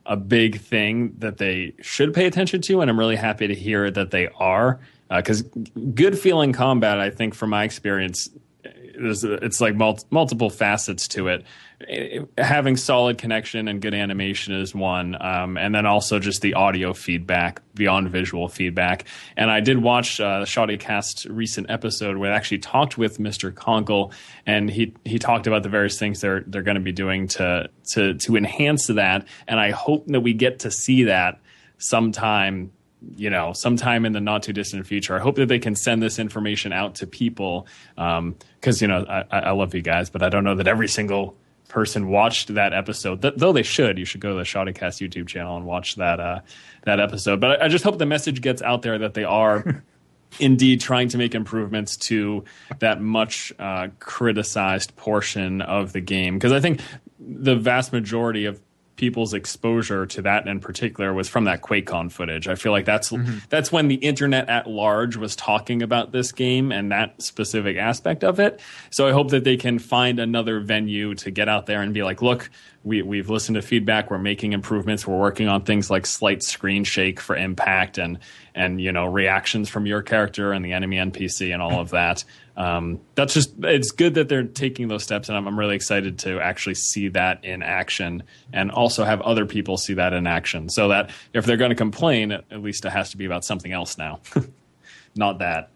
a big thing that they should pay attention to, and I'm really happy to hear that they are. Because good feeling combat, I think, from my experience, it's like mul- multiple facets to it. Eh, Having solid connection and good animation is one, um, and then also just the audio feedback beyond visual feedback. And I did watch uh, the Shoddycast recent episode where I actually talked with Mr. Konkle, and he he talked about the various things they're they're going to be doing to to to enhance that. And I hope that we get to see that sometime you know, sometime in the not too distant future. I hope that they can send this information out to people Um, because you know I, I love you guys, but I don't know that every single person watched that episode. Th- though they should, you should go to the Shoddycast YouTube channel and watch that uh, that episode. But I, I just hope the message gets out there that they are. Indeed, trying to make improvements to that much uh, criticized portion of the game because I think the vast majority of people's exposure to that in particular was from that QuakeCon footage. I feel like that's mm-hmm. that's when the internet at large was talking about this game and that specific aspect of it. So I hope that they can find another venue to get out there and be like, look, we we've listened to feedback, we're making improvements, we're working on things like slight screen shake for impact and and you know reactions from your character and the enemy NPC and all of that. Um, that's just it's good that they're taking those steps, and I'm, I'm really excited to actually see that in action, and also have other people see that in action, so that if they're going to complain, at least it has to be about something else now, not that.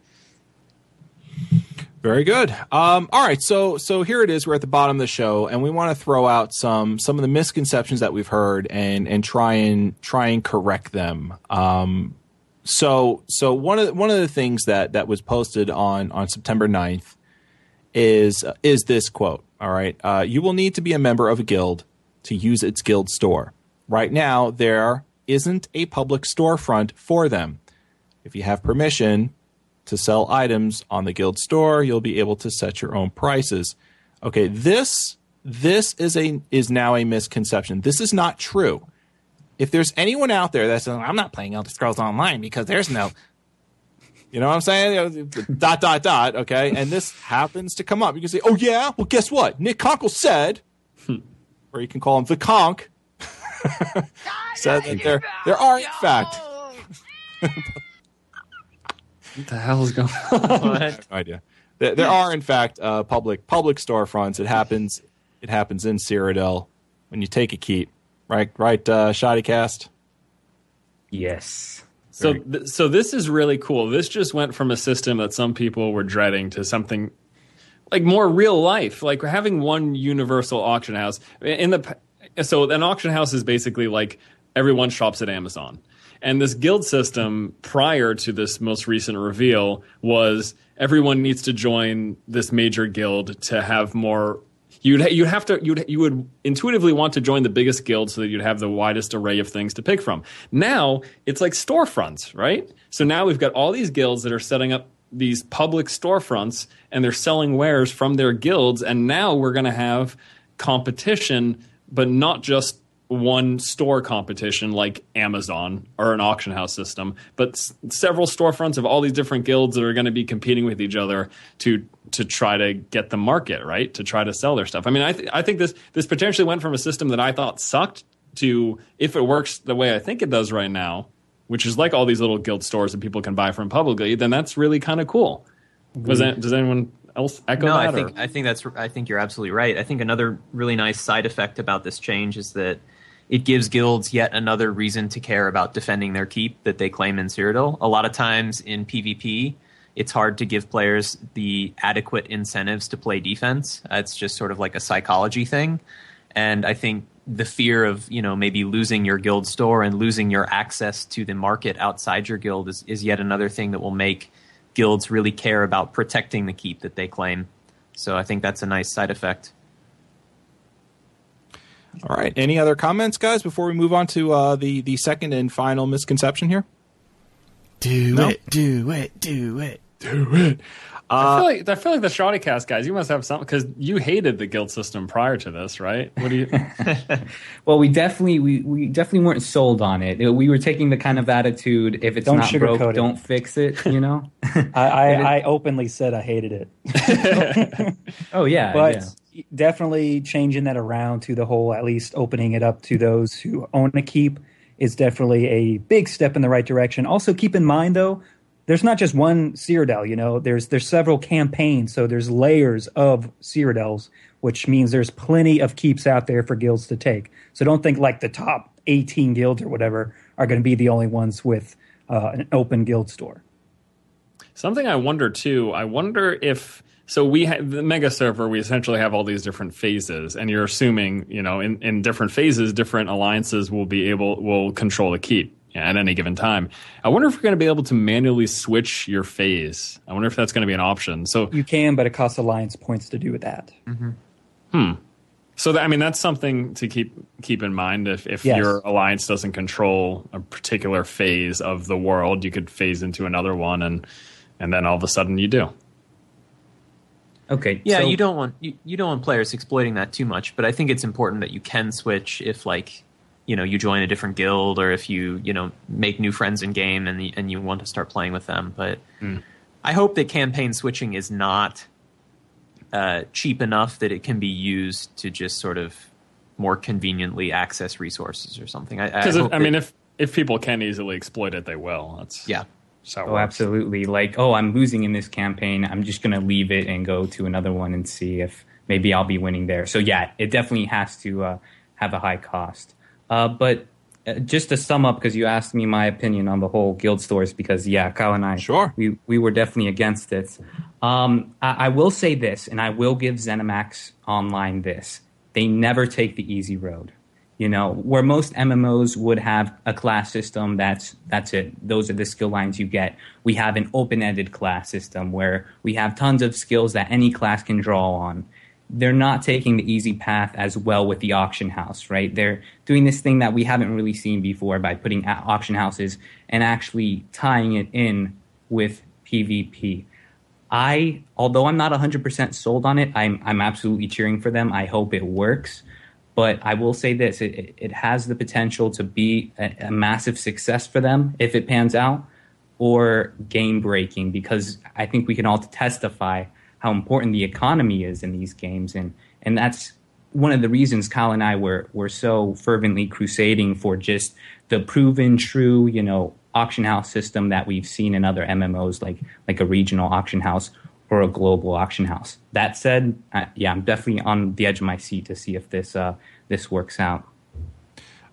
Very good. Um, all right, so so here it is. We're at the bottom of the show, and we want to throw out some some of the misconceptions that we've heard, and and try and try and correct them. Um, so so one of the, one of the things that that was posted on on September 9th is is this quote. All right, uh, you will need to be a member of a guild to use its guild store. Right now, there isn't a public storefront for them. If you have permission to sell items on the guild store, you'll be able to set your own prices. Okay, this this is a is now a misconception. This is not true. If there's anyone out there that's saying, I'm not playing Elder Scrolls Online because there's no you know what I'm saying? Dot dot dot. Okay, and this happens to come up. You can say, "Oh yeah, well guess what? Nick Konkle said," or you can call him the Conk. said that there there are in fact What the hell is going on? No idea. There, there are, in fact, uh, public public storefronts. It happens. It happens in Cyrodiil when you take a keep. Right, right. Uh, Shoddycast. Yes. So, th- so this is really cool. This just went from a system that some people were dreading to something like more real life, like having one universal auction house. In the so, an auction house is basically like everyone shops at Amazon, and this guild system prior to this most recent reveal was everyone needs to join this major guild to have more You'd you'd have to you'd you would intuitively want to join the biggest guild so that you'd have the widest array of things to pick from. Now it's like storefronts, right? So now we've got all these guilds that are setting up these public storefronts and they're selling wares from their guilds and now we're going to have competition but not just one store competition like Amazon or an auction house system, but s- several storefronts of all these different guilds that are going to be competing with each other to to try to get the market right to try to sell their stuff. I mean, I th- I think this this potentially went from a system that I thought sucked to if it works the way I think it does right now, which is like all these little guild stores that people can buy from publicly, then that's really kind of cool. Was that, mm-hmm. does anyone else echo no, that? I think or? I think that's I think you're absolutely right. I think another really nice side effect about this change is that it gives guilds yet another reason to care about defending their keep that they claim in Cyrodiil. A lot of times in PvP, it's hard to give players the adequate incentives to play defense. It's just sort of like a psychology thing, and I think the fear of you know maybe losing your guild store and losing your access to the market outside your guild is, is yet another thing that will make guilds really care about protecting the keep that they claim. So I think that's a nice side effect. All right. Any other comments, guys, before we move on to uh, the the second and final misconception here? Do No. it, do it, do it. Do it. I feel uh, like I feel like the Shoddy Cast guys. You must have something because you hated the guild system prior to this, right? What do you? Well, we definitely we, we definitely weren't sold on it. We were taking the kind of attitude: if it's Don't not broke, it. don't fix it. You know? I, I, I openly said I hated it. oh yeah, but yeah. definitely changing that around to the whole at least opening it up to those who own a keep is definitely a big step in the right direction also keep in mind though there's not just one Cyrodiil, you know there's there's several campaigns so there's layers of Cyrodiils which means there's plenty of keeps out there for guilds to take so don't think like the top 18 guilds or whatever are going to be the only ones with uh, an open guild store Something I wonder too. I wonder if so we have the mega server. We essentially have all these different phases, and you're assuming you know in, in different phases, different alliances will be able will control the keep at any given time. I wonder if we're going to be able to manually switch your phase. I wonder if that's going to be an option. So you can but it costs alliance points to do with that mm-hmm. hmm. So that, I mean, that's something to keep keep in mind. If if Yes. your alliance doesn't control a particular phase of the world, you could phase into another one, and and then all of a sudden you do. Okay. Yeah, so- you don't want you, you don't want players exploiting that too much, but I think it's important that you can switch if like you know you join a different guild or if you you know make new friends in game and the, and you want to start playing with them. But I hope that campaign switching is not uh, cheap enough that it can be used to just sort of more conveniently access resources or something. I, I, Because I mean, that- if if people can easily exploit it, they will. That's yeah. that's how it Oh, works. absolutely. Like, oh, I'm losing in this campaign. I'm just going to leave it and go to another one and see if maybe I'll be winning there. So, yeah, it definitely has to uh, have a high cost. Uh, but uh, just to sum up, because you asked me my opinion on the whole guild stores, because, yeah, Kyle and I, Sure. we, we were definitely against it. Um, I, I will say this, and I will give ZeniMax Online this. They never take the easy road. You know, where most MMOs would have a class system, that's that's it. Those are the skill lines you get. We have an open-ended class system where we have tons of skills that any class can draw on. They're not taking the easy path as well with the auction house, right? They're doing this thing that we haven't really seen before by putting auction houses and actually tying it in with PvP. I, although I'm not 100% sold on it, I'm, I'm absolutely cheering for them. I hope it works. But I will say this it, it- has the potential to be a, a massive success for them if it pans out, or game breaking, because I think we can all testify how important the economy is in these games. And, and that's one of the reasons Kyle and I were, were so fervently crusading for just the proven, true, you know, auction house system that we've seen in other MMOs, like like a regional auction house or a global auction house. That said, yeah, I'm definitely on the edge of my seat to see if this uh, this works out.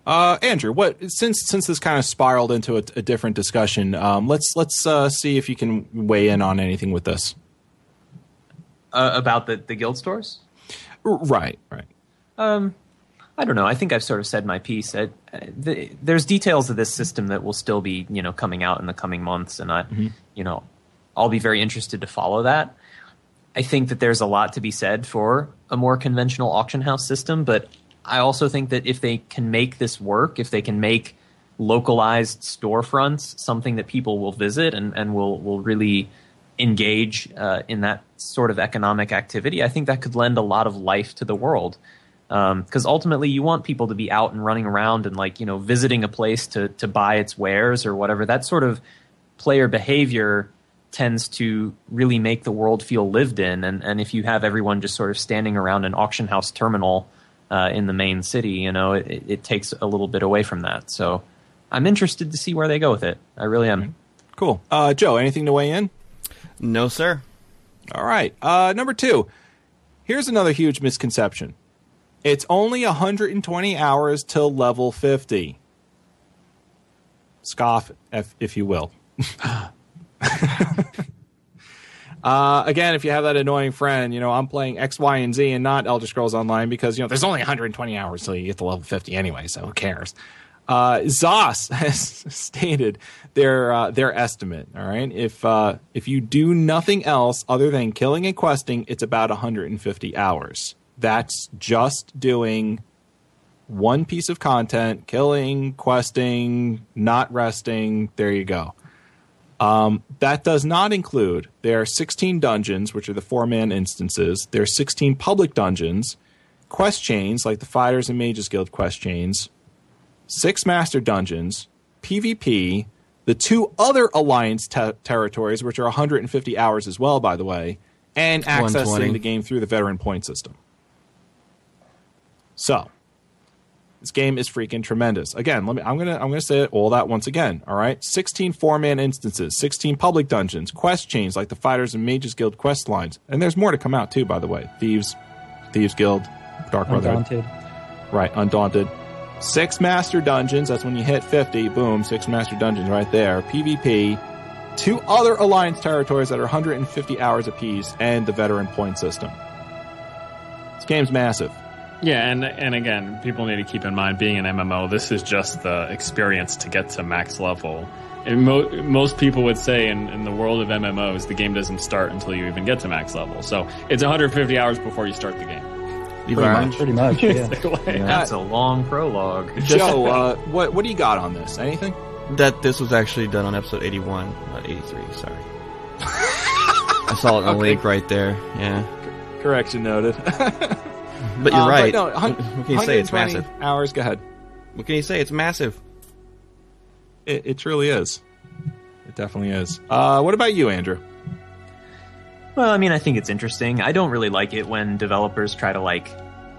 Uh, Andrew, what since since this kind of spiraled into a, a different discussion, um, let's let's uh, see if you can weigh in on anything with this. Uh, about the the guild stores. Right, right. Um, I don't know. I think I've sort of said my piece. I, I- the, there's details of this system that will still be, you know, coming out in the coming months, and I, you know, I'll be very interested to follow that. I think that there's a lot to be said for a more conventional auction house system, but I also think that if they can make this work, if they can make localized storefronts something that people will visit and, and will will really engage uh, in that sort of economic activity, I think that could lend a lot of life to the world. Because ultimately, you want people to be out and running around and like you know visiting a place to to buy its wares or whatever. That sort of player behavior tends to really make the world feel lived in. And and if you have everyone just sort of standing around an auction house terminal uh, in the main city, you know, it, it takes a little bit away from that. So I'm interested to see where they go with it. I really am. Cool. Uh, Joe, anything to weigh in? No, sir. All right. Uh, number two. Here's another huge misconception. It's only 120 hours till level 50. Scoff, if, if you will. uh, again, if you have that annoying friend, you know, I'm playing X, Y, and Z and not Elder Scrolls Online because, you know, there's only 120 hours till you get to level 50 anyway, so who cares? Uh, Zos has stated their uh, their estimate. All right, if uh, if you do nothing else other than killing and questing, it's about 150 hours. That's just doing one piece of content: killing, questing, not resting. There you go. Um, that does not include there are 16 dungeons, which are the four man instances. There are 16 public dungeons, quest chains like the Fighters and Mages Guild quest chains, six master dungeons, PvP, the two other alliance te- territories, which are 150 hours as well, by the way, and accessing the game through the veteran point system. So, this game is freaking tremendous. Again, let me. I'm gonna. I'm gonna say all that once again. All right. 16 four-man instances, 16 public dungeons, quest chains like the Fighters and Mages Guild quest lines, and there's more to come out too. By the way, Thieves, Thieves Guild, Dark Brotherhood. Undaunted. Right, Undaunted. Six master dungeons. That's when you hit 50. Boom, six master dungeons right there. PvP. Two other alliance territories that are 150 hours apiece, and the veteran point system. This game's massive. Yeah, and and again, people need to keep in mind being an MMO, this is just the experience to get to max level. And mo- most people would say in, in the world of MMOs, the game doesn't start until you even get to max level. So it's 150 hours before you start the game. Yvonne? Pretty much, yeah. That's a long prologue. Joe, uh, what what do you got on this? Anything? That this was actually done on episode 81, not 83, sorry. I saw it in the Okay. link right there, yeah. Correction noted. But you're Uh, right. no, what, hun- what can you say? It's massive. Hours. Go ahead. What can you say? It's massive. It, it truly is. It definitely is. Uh, what about you, Andrew? Well, I mean, I think it's interesting. I don't really like it when developers try to like.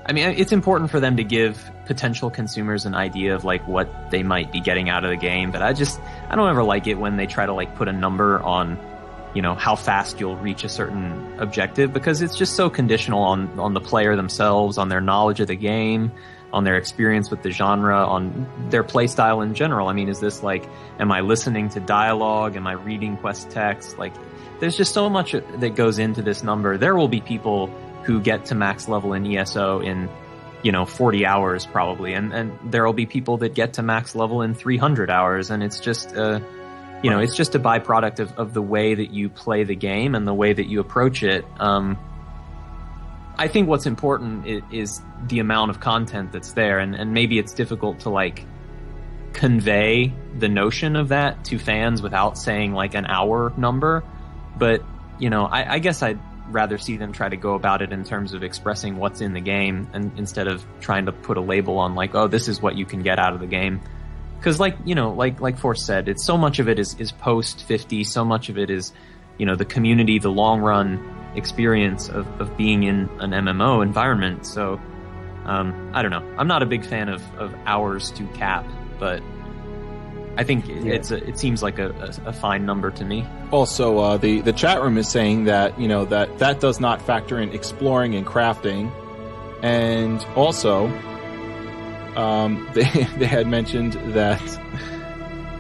I mean, it's important for them to give potential consumers an idea of like what they might be getting out of the game, but I just I don't ever like it when they try to like put a number on, you know, how fast you'll reach a certain objective because it's just so conditional on on the player themselves, on their knowledge of the game, on their experience with the genre, on their playstyle in general. I mean, is this like, am I listening to dialogue? Am I reading quest text? Like, there's just so much that goes into this number. There will be people who get to max level in ESO in, you know, 40 hours probably, and and there will be people that get to max level in 300 hours, and it's just, uh, you know, it's just a byproduct of, of the way that you play the game and the way that you approach it. Um, I think what's important is, is the amount of content that's there, and, and maybe it's difficult to like convey the notion of that to fans without saying like an hour number. But you know, I, I guess I'd rather see them try to go about it in terms of expressing what's in the game, and instead of trying to put a label on like, oh, this is what you can get out of the game. Because like you know, like like Force said, it's so much of it is is post fifty, so much of it is you know the community, the long run experience of, of being in an MMO environment. So um, I don't know. I'm not a big fan of, of hours to cap, but I think it's a, it seems like a, a, a fine number to me. Also, uh, the the chat room is saying that you know that that does not factor in exploring and crafting, and also, um, they they had mentioned that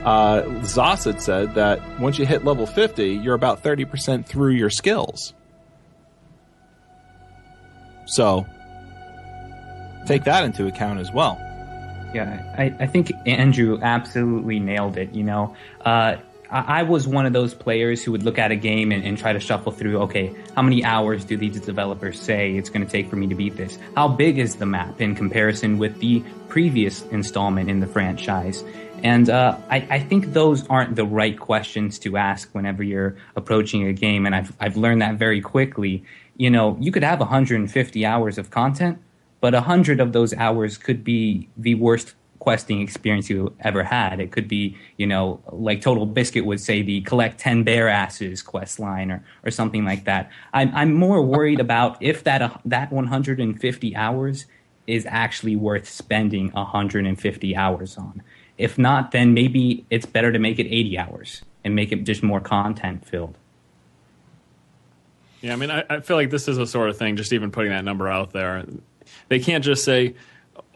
uh, Zos had said that once you hit level fifty, you're about thirty percent through your skills. So, take that into account as well. Yeah, I, I think Andrew absolutely nailed it. You know, uh, I, I was one of those players who would look at a game and, and try to shuffle through. Okay, how many hours do these developers say it's going to take for me to beat this? How big is the map in comparison with the previous installment in the franchise? And uh, I, I, think those aren't the right questions to ask whenever you're approaching a game. And I've, I've learned that very quickly. You know, you could have 150 hours of content, but a 100 of those hours could be the worst questing experience you ever had. It could be, you know, like Total Biscuit would say, the collect 10 bear asses quest line or, or something like that. I'm, I'm more worried about if that, uh, that 150 hours is actually worth spending 150 hours on. If not, then maybe it's better to make it 80 hours and make it just more content filled. Yeah, I mean, I, I, feel like this is a sort of thing, just even putting that number out there. They can't just say,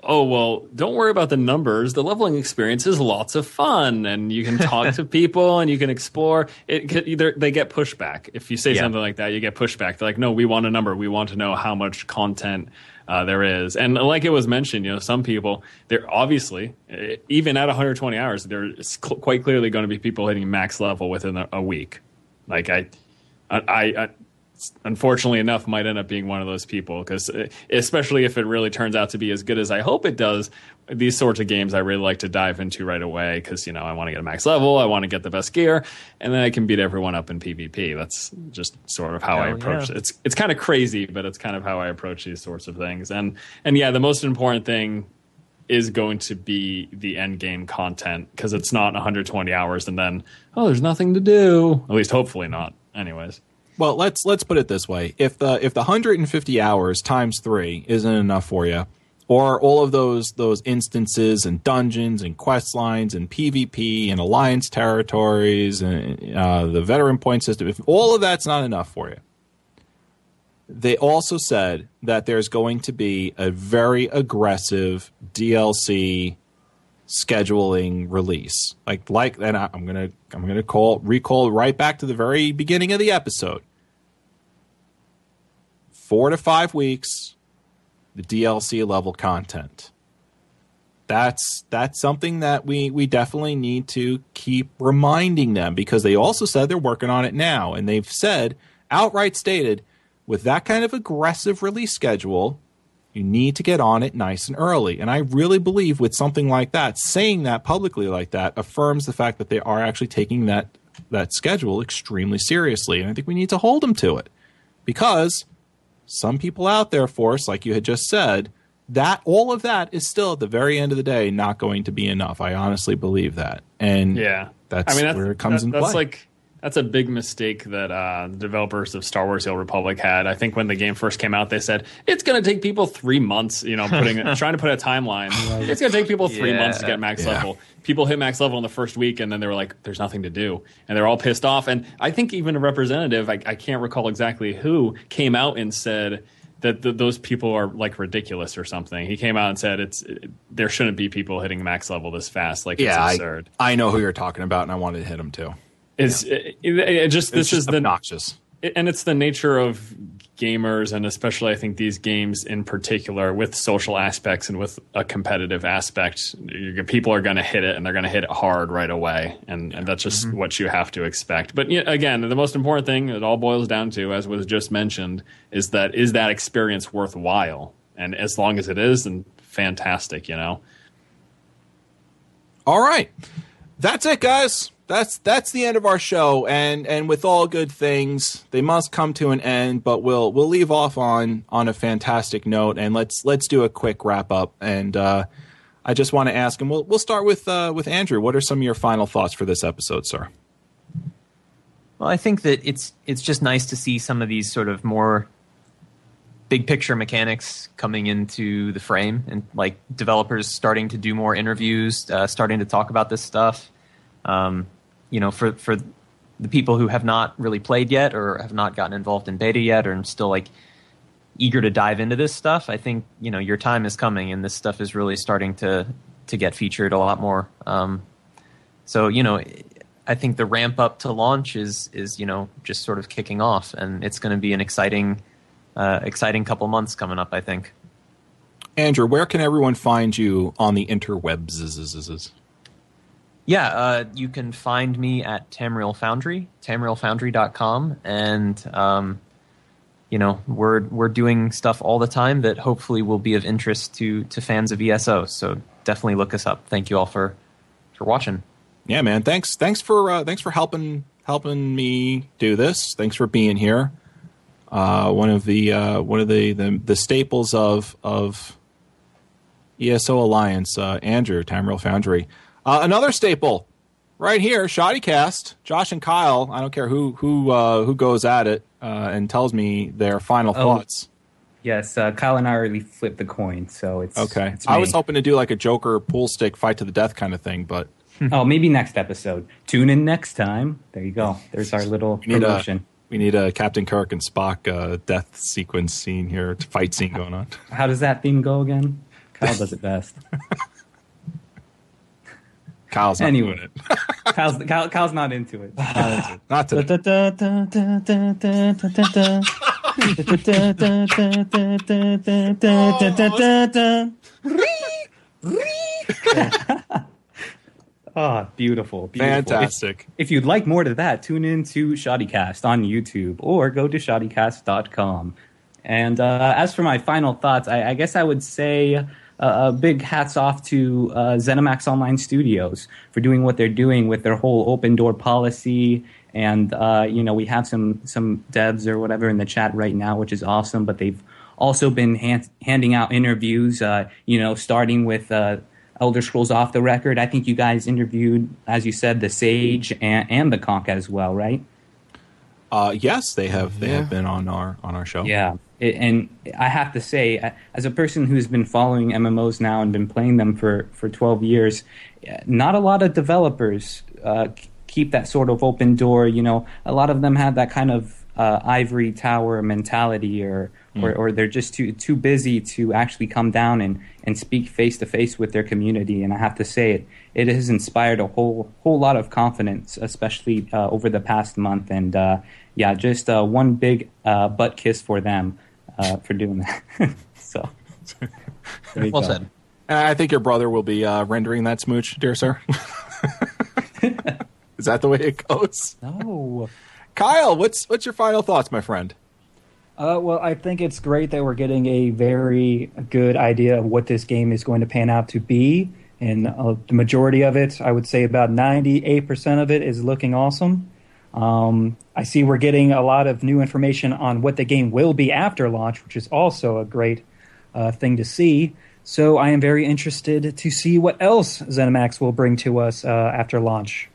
oh, well, don't worry about the numbers. The leveling experience is lots of fun, and you can talk to people and you can explore. It either they get pushback. If you say yeah. something like that, you get pushback. They're like, no, we want a number. We want to know how much content uh, there is. And like it was mentioned, you know, some people, they're obviously, even at 120 hours, there's cl- quite clearly going to be people hitting max level within a, a week. Like I, I, I, unfortunately enough might end up being one of those people because uh, especially if it really turns out to be as good as I hope it does these sorts of games I really like to dive into right away because you know I want to get a max level I want to get the best gear and then I can beat everyone up in PvP. That's just sort of how Hell I approach yeah. it. It's it's kind of crazy but it's kind of how I approach these sorts of things. And and yeah the most important thing is going to be the end game content because it's not 120 hours and then oh there's nothing to do. At least hopefully not. Anyways well, let's let's put it this way: if the if the 150 hours times three isn't enough for you, or all of those those instances and dungeons and quest lines and PvP and alliance territories and uh, the veteran point system, if all of that's not enough for you, they also said that there's going to be a very aggressive DLC scheduling release. Like like and I, am gonna I'm gonna call recall right back to the very beginning of the episode four to five weeks, the DLC level content. That's that's something that we we definitely need to keep reminding them because they also said they're working on it now and they've said outright stated with that kind of aggressive release schedule you need to get on it nice and early and i really believe with something like that saying that publicly like that affirms the fact that they are actually taking that that schedule extremely seriously and i think we need to hold them to it because some people out there, Force, like you had just said, that all of that is still at the very end of the day not going to be enough. I honestly believe that, and yeah, that's, I mean, that's where it comes that, in that's play. Like that's a big mistake that uh, developers of Star Wars: The Old Republic had. I think when the game first came out, they said it's going to take people three months. You know, putting trying to put a timeline. It's going to take people three yeah. months to get max yeah. level. People hit max level in the first week, and then they were like, "There's nothing to do," and they're all pissed off. And I think even a representative, I, I can't recall exactly who, came out and said that those people are like ridiculous or something. He came out and said it's it, there shouldn't be people hitting max level this fast. Like yeah, it's absurd. I, I know who you're talking about, and I wanted to hit him too. It's yeah. it, it, just this just is obnoxious, the, and it's the nature of gamers, and especially I think these games in particular with social aspects and with a competitive aspect. People are going to hit it, and they're going to hit it hard right away, and, and that's just mm-hmm. what you have to expect. But again, the most important thing it all boils down to, as was just mentioned, is that is that experience worthwhile? And as long as it is, then fantastic, you know. All right, that's it, guys that's that's the end of our show and and with all good things they must come to an end but we'll we'll leave off on on a fantastic note and let's let's do a quick wrap up and uh, I just want to ask and we'll we'll start with uh, with Andrew. What are some of your final thoughts for this episode sir? Well I think that it's it's just nice to see some of these sort of more big picture mechanics coming into the frame and like developers starting to do more interviews uh, starting to talk about this stuff. Um, you know, for for the people who have not really played yet or have not gotten involved in beta yet or still like eager to dive into this stuff, I think you know your time is coming, and this stuff is really starting to to get featured a lot more. Um, so you know, I think the ramp up to launch is is you know just sort of kicking off, and it's going to be an exciting uh, exciting couple months coming up. I think. Andrew, where can everyone find you on the interwebs? Yeah, uh, you can find me at Tamriel Foundry, tamrielfoundry.com, and um, you know we're we're doing stuff all the time that hopefully will be of interest to to fans of ESO. So definitely look us up. Thank you all for for watching. Yeah, man. Thanks. Thanks for uh, thanks for helping helping me do this. Thanks for being here. Uh, one of the uh, one of the, the, the staples of of ESO Alliance, uh, Andrew Tamriel Foundry. Uh, another staple, right here, Shoddycast. Josh and Kyle. I don't care who who uh, who goes at it and tells me their final Oh. thoughts. Yes, uh, Kyle and I already flipped the coin, so it's Okay. It's I was hoping to do like a Joker pool stick fight to the death kind of thing, but oh, maybe next episode. Tune in next time. There you go. There's our little we need a promotion. we need a Captain Kirk and Spock uh, death sequence scene here, fight scene going on. How does that theme go again? Kyle does it best. Kyle's not Anyway. doing it. Kyle's, Kyle, Kyle's not into it. Not into it. Not today. Oh, beautiful, beautiful. Fantastic. If, if you'd like more to that, tune in to Shoddycast on YouTube or go to shoddycast.com. And uh, as for my final thoughts, I, I guess I would say uh, a big hats off to uh, ZeniMax Online Studios for doing what they're doing with their whole open door policy. And uh, you know, we have some some devs or whatever in the chat right now, which is awesome. But they've also been hand, handing out interviews. Uh, you know, starting with uh, Elder Scrolls Off the Record. I think you guys interviewed, as you said, the Sage and, and the Conk as well, right? Uh, yes, they have. They Yeah. have been on our on our show. Yeah, It- and I have to say, as a person who's been following MMOs now and been playing them for for twelve years, uh, not a lot of developers uh, keep that sort of open door. You know, a lot of them have that kind of uh, ivory tower mentality, or, or or they're just too too busy to actually come down and and speak face to face with their community. And I have to say, it it has inspired a whole whole lot of confidence, especially uh, over the past month. And uh, yeah, just uh, one big uh, butt kiss for them uh, for doing that. so, Well go. said. And I think your brother will be uh, rendering that smooch, dear sir. Is that the way it goes? No. Kyle, what's what's your final thoughts, my friend? Uh, well, I think it's great that we're getting a very good idea of what this game is going to pan out to be. And uh, the majority of it, I would say about 98% of it, is looking awesome. Um, I see we're getting a lot of new information on what the game will be after launch, which is also a great uh, thing to see. So I am very interested to see what else ZeniMax will bring to us uh, after launch.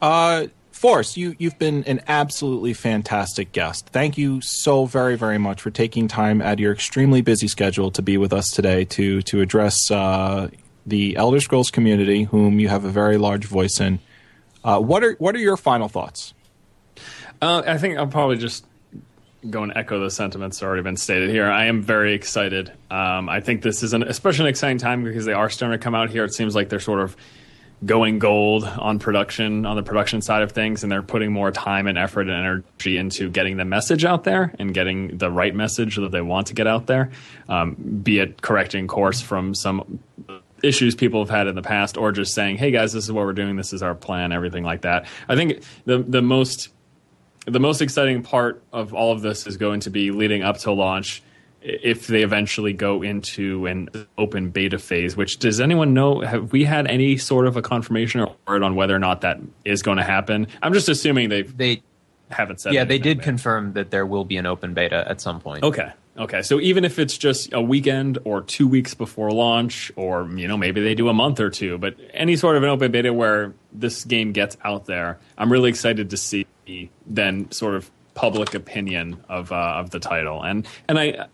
Uh, Force, you you've been an absolutely fantastic guest. Thank you so very very much for taking time out of your extremely busy schedule to be with us today to to address uh, the Elder Scrolls community, whom you have a very large voice in. Uh, what are what are your final thoughts? Uh, I think I'll probably just go and echo the sentiments that already been stated here. I am very excited. Um, I think this is an, especially an exciting time because they are starting to come out here. It seems like they're sort of going gold on production, on the production side of things, and they're putting more time and effort and energy into getting the message out there and getting the right message that they want to get out there, um, be it correcting course from some issues people have had in the past or just saying hey guys this is what we're doing this is our plan everything like that i think the the most the most exciting part of all of this is going to be leading up to launch if they eventually go into an open beta phase which does anyone know have we had any sort of a confirmation or word on whether or not that is going to happen i'm just assuming they They haven't said yeah, they did confirm that there will be an open beta at some point. Okay. Okay. So even if it's just a weekend or two weeks before launch, or you know maybe they do a month or two, but any sort of an open beta where this game gets out there, I'm really excited to see then sort of public opinion of uh, of the title, and and I.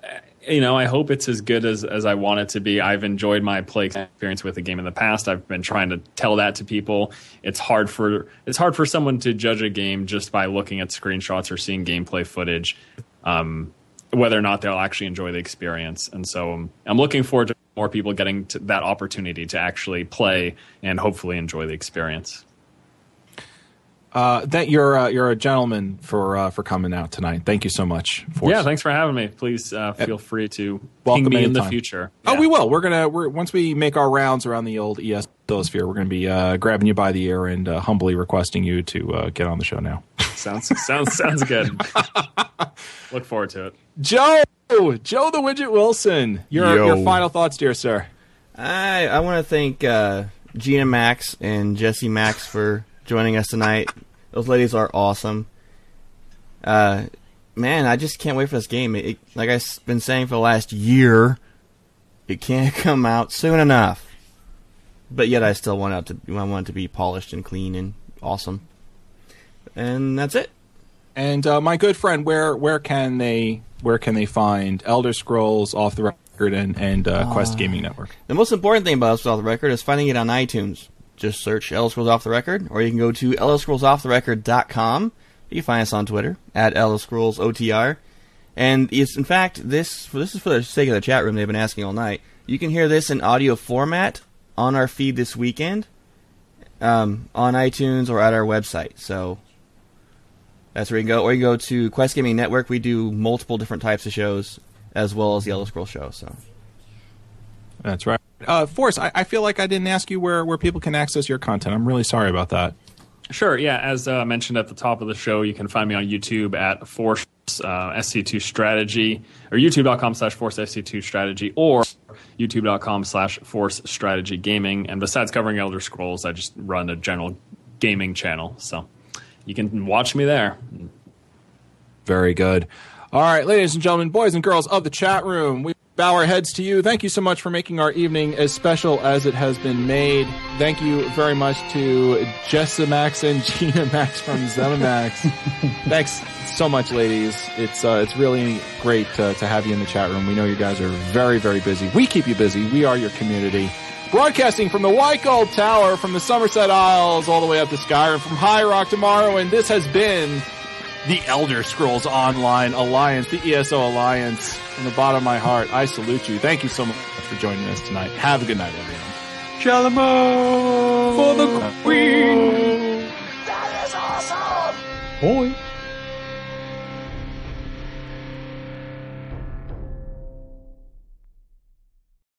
You know, I hope it's as good as, as I want it to be. I've enjoyed my play experience with the game in the past. I've been trying to tell that to people. It's hard for it's hard for someone to judge a game just by looking at screenshots or seeing gameplay footage. Um, whether or not they'll actually enjoy the experience. And so um, I'm looking forward to more people getting that opportunity to actually play and hopefully enjoy the experience. Uh, that you're uh, you're a gentleman for uh, for coming out tonight. Thank you so much. For yeah, thanks for having me. Please uh, feel free to Welcome ping me in the future. Oh, Yeah. we will. We're gonna we're once we make our rounds around the old ES Sphere, we're gonna be uh, grabbing you by the ear and uh, humbly requesting you to uh, get on the show now. Sounds sounds sounds good. Look forward to it. Joe, Joe the Widget Wilson, your Yo. your final thoughts, dear sir. I I want to thank uh, Gina Max and Jesse Max for joining us tonight. Those ladies are awesome. Uh, man, I just can't wait for this game. It, it- like I've been saying for the last year, it can't come out soon enough. But yet, I still want it to. I want it to be polished and clean and awesome. And that's it. And uh, my good friend, where where can they where can they find Elder Scrolls Off the Record and and uh, Quest Gaming Network? The most important thing about Off the Record is finding it on iTunes. Just search Elder Scrolls Off the Record, or you can go to elderscrollsofftherecord.com. You can find us on Twitter at Elder Scrolls OTR. And it's in fact this this is for the sake of the chat room. They've been asking all night. You can hear this in audio format on our feed this weekend, um, on iTunes or at our website. So that's where you can go. Or you can go to Quest Gaming Network. We do multiple different types of shows as well as the Elder Scrolls show. So. That's right. Uh, Force, I, I feel like I didn't ask you where where people can access your content. I'm really sorry about that. Sure. Yeah. As uh, mentioned at the top of the show, you can find me on YouTube at Force uh, SC2 Strategy or YouTube.com slash Force SC2 Strategy or YouTube.com slash Force Strategy Gaming. And besides covering Elder Scrolls, I just run a general gaming channel. So you can watch me there. Very good. All right, ladies and gentlemen, boys and girls of the chat room, we bow our heads to you. Thank you so much for making our evening as special as it has been made. Thank you very much to Jessimax and Gina Max from Zenimax. Thanks so much, ladies. It's uh, it's really great uh, to have you in the chat room. We know you guys are very, very busy. We keep you busy. We are your community. Broadcasting from the White Gold Tower, from the Summerset Isles, all the way up to Skyrim, from High Rock tomorrow, and this has been the Elder Scrolls Online Alliance, the ESO Alliance. From the bottom of my heart, I salute you. Thank you so much for joining us tonight. Have a good night, everyone. Shalom For the Queen! That is awesome! Boy.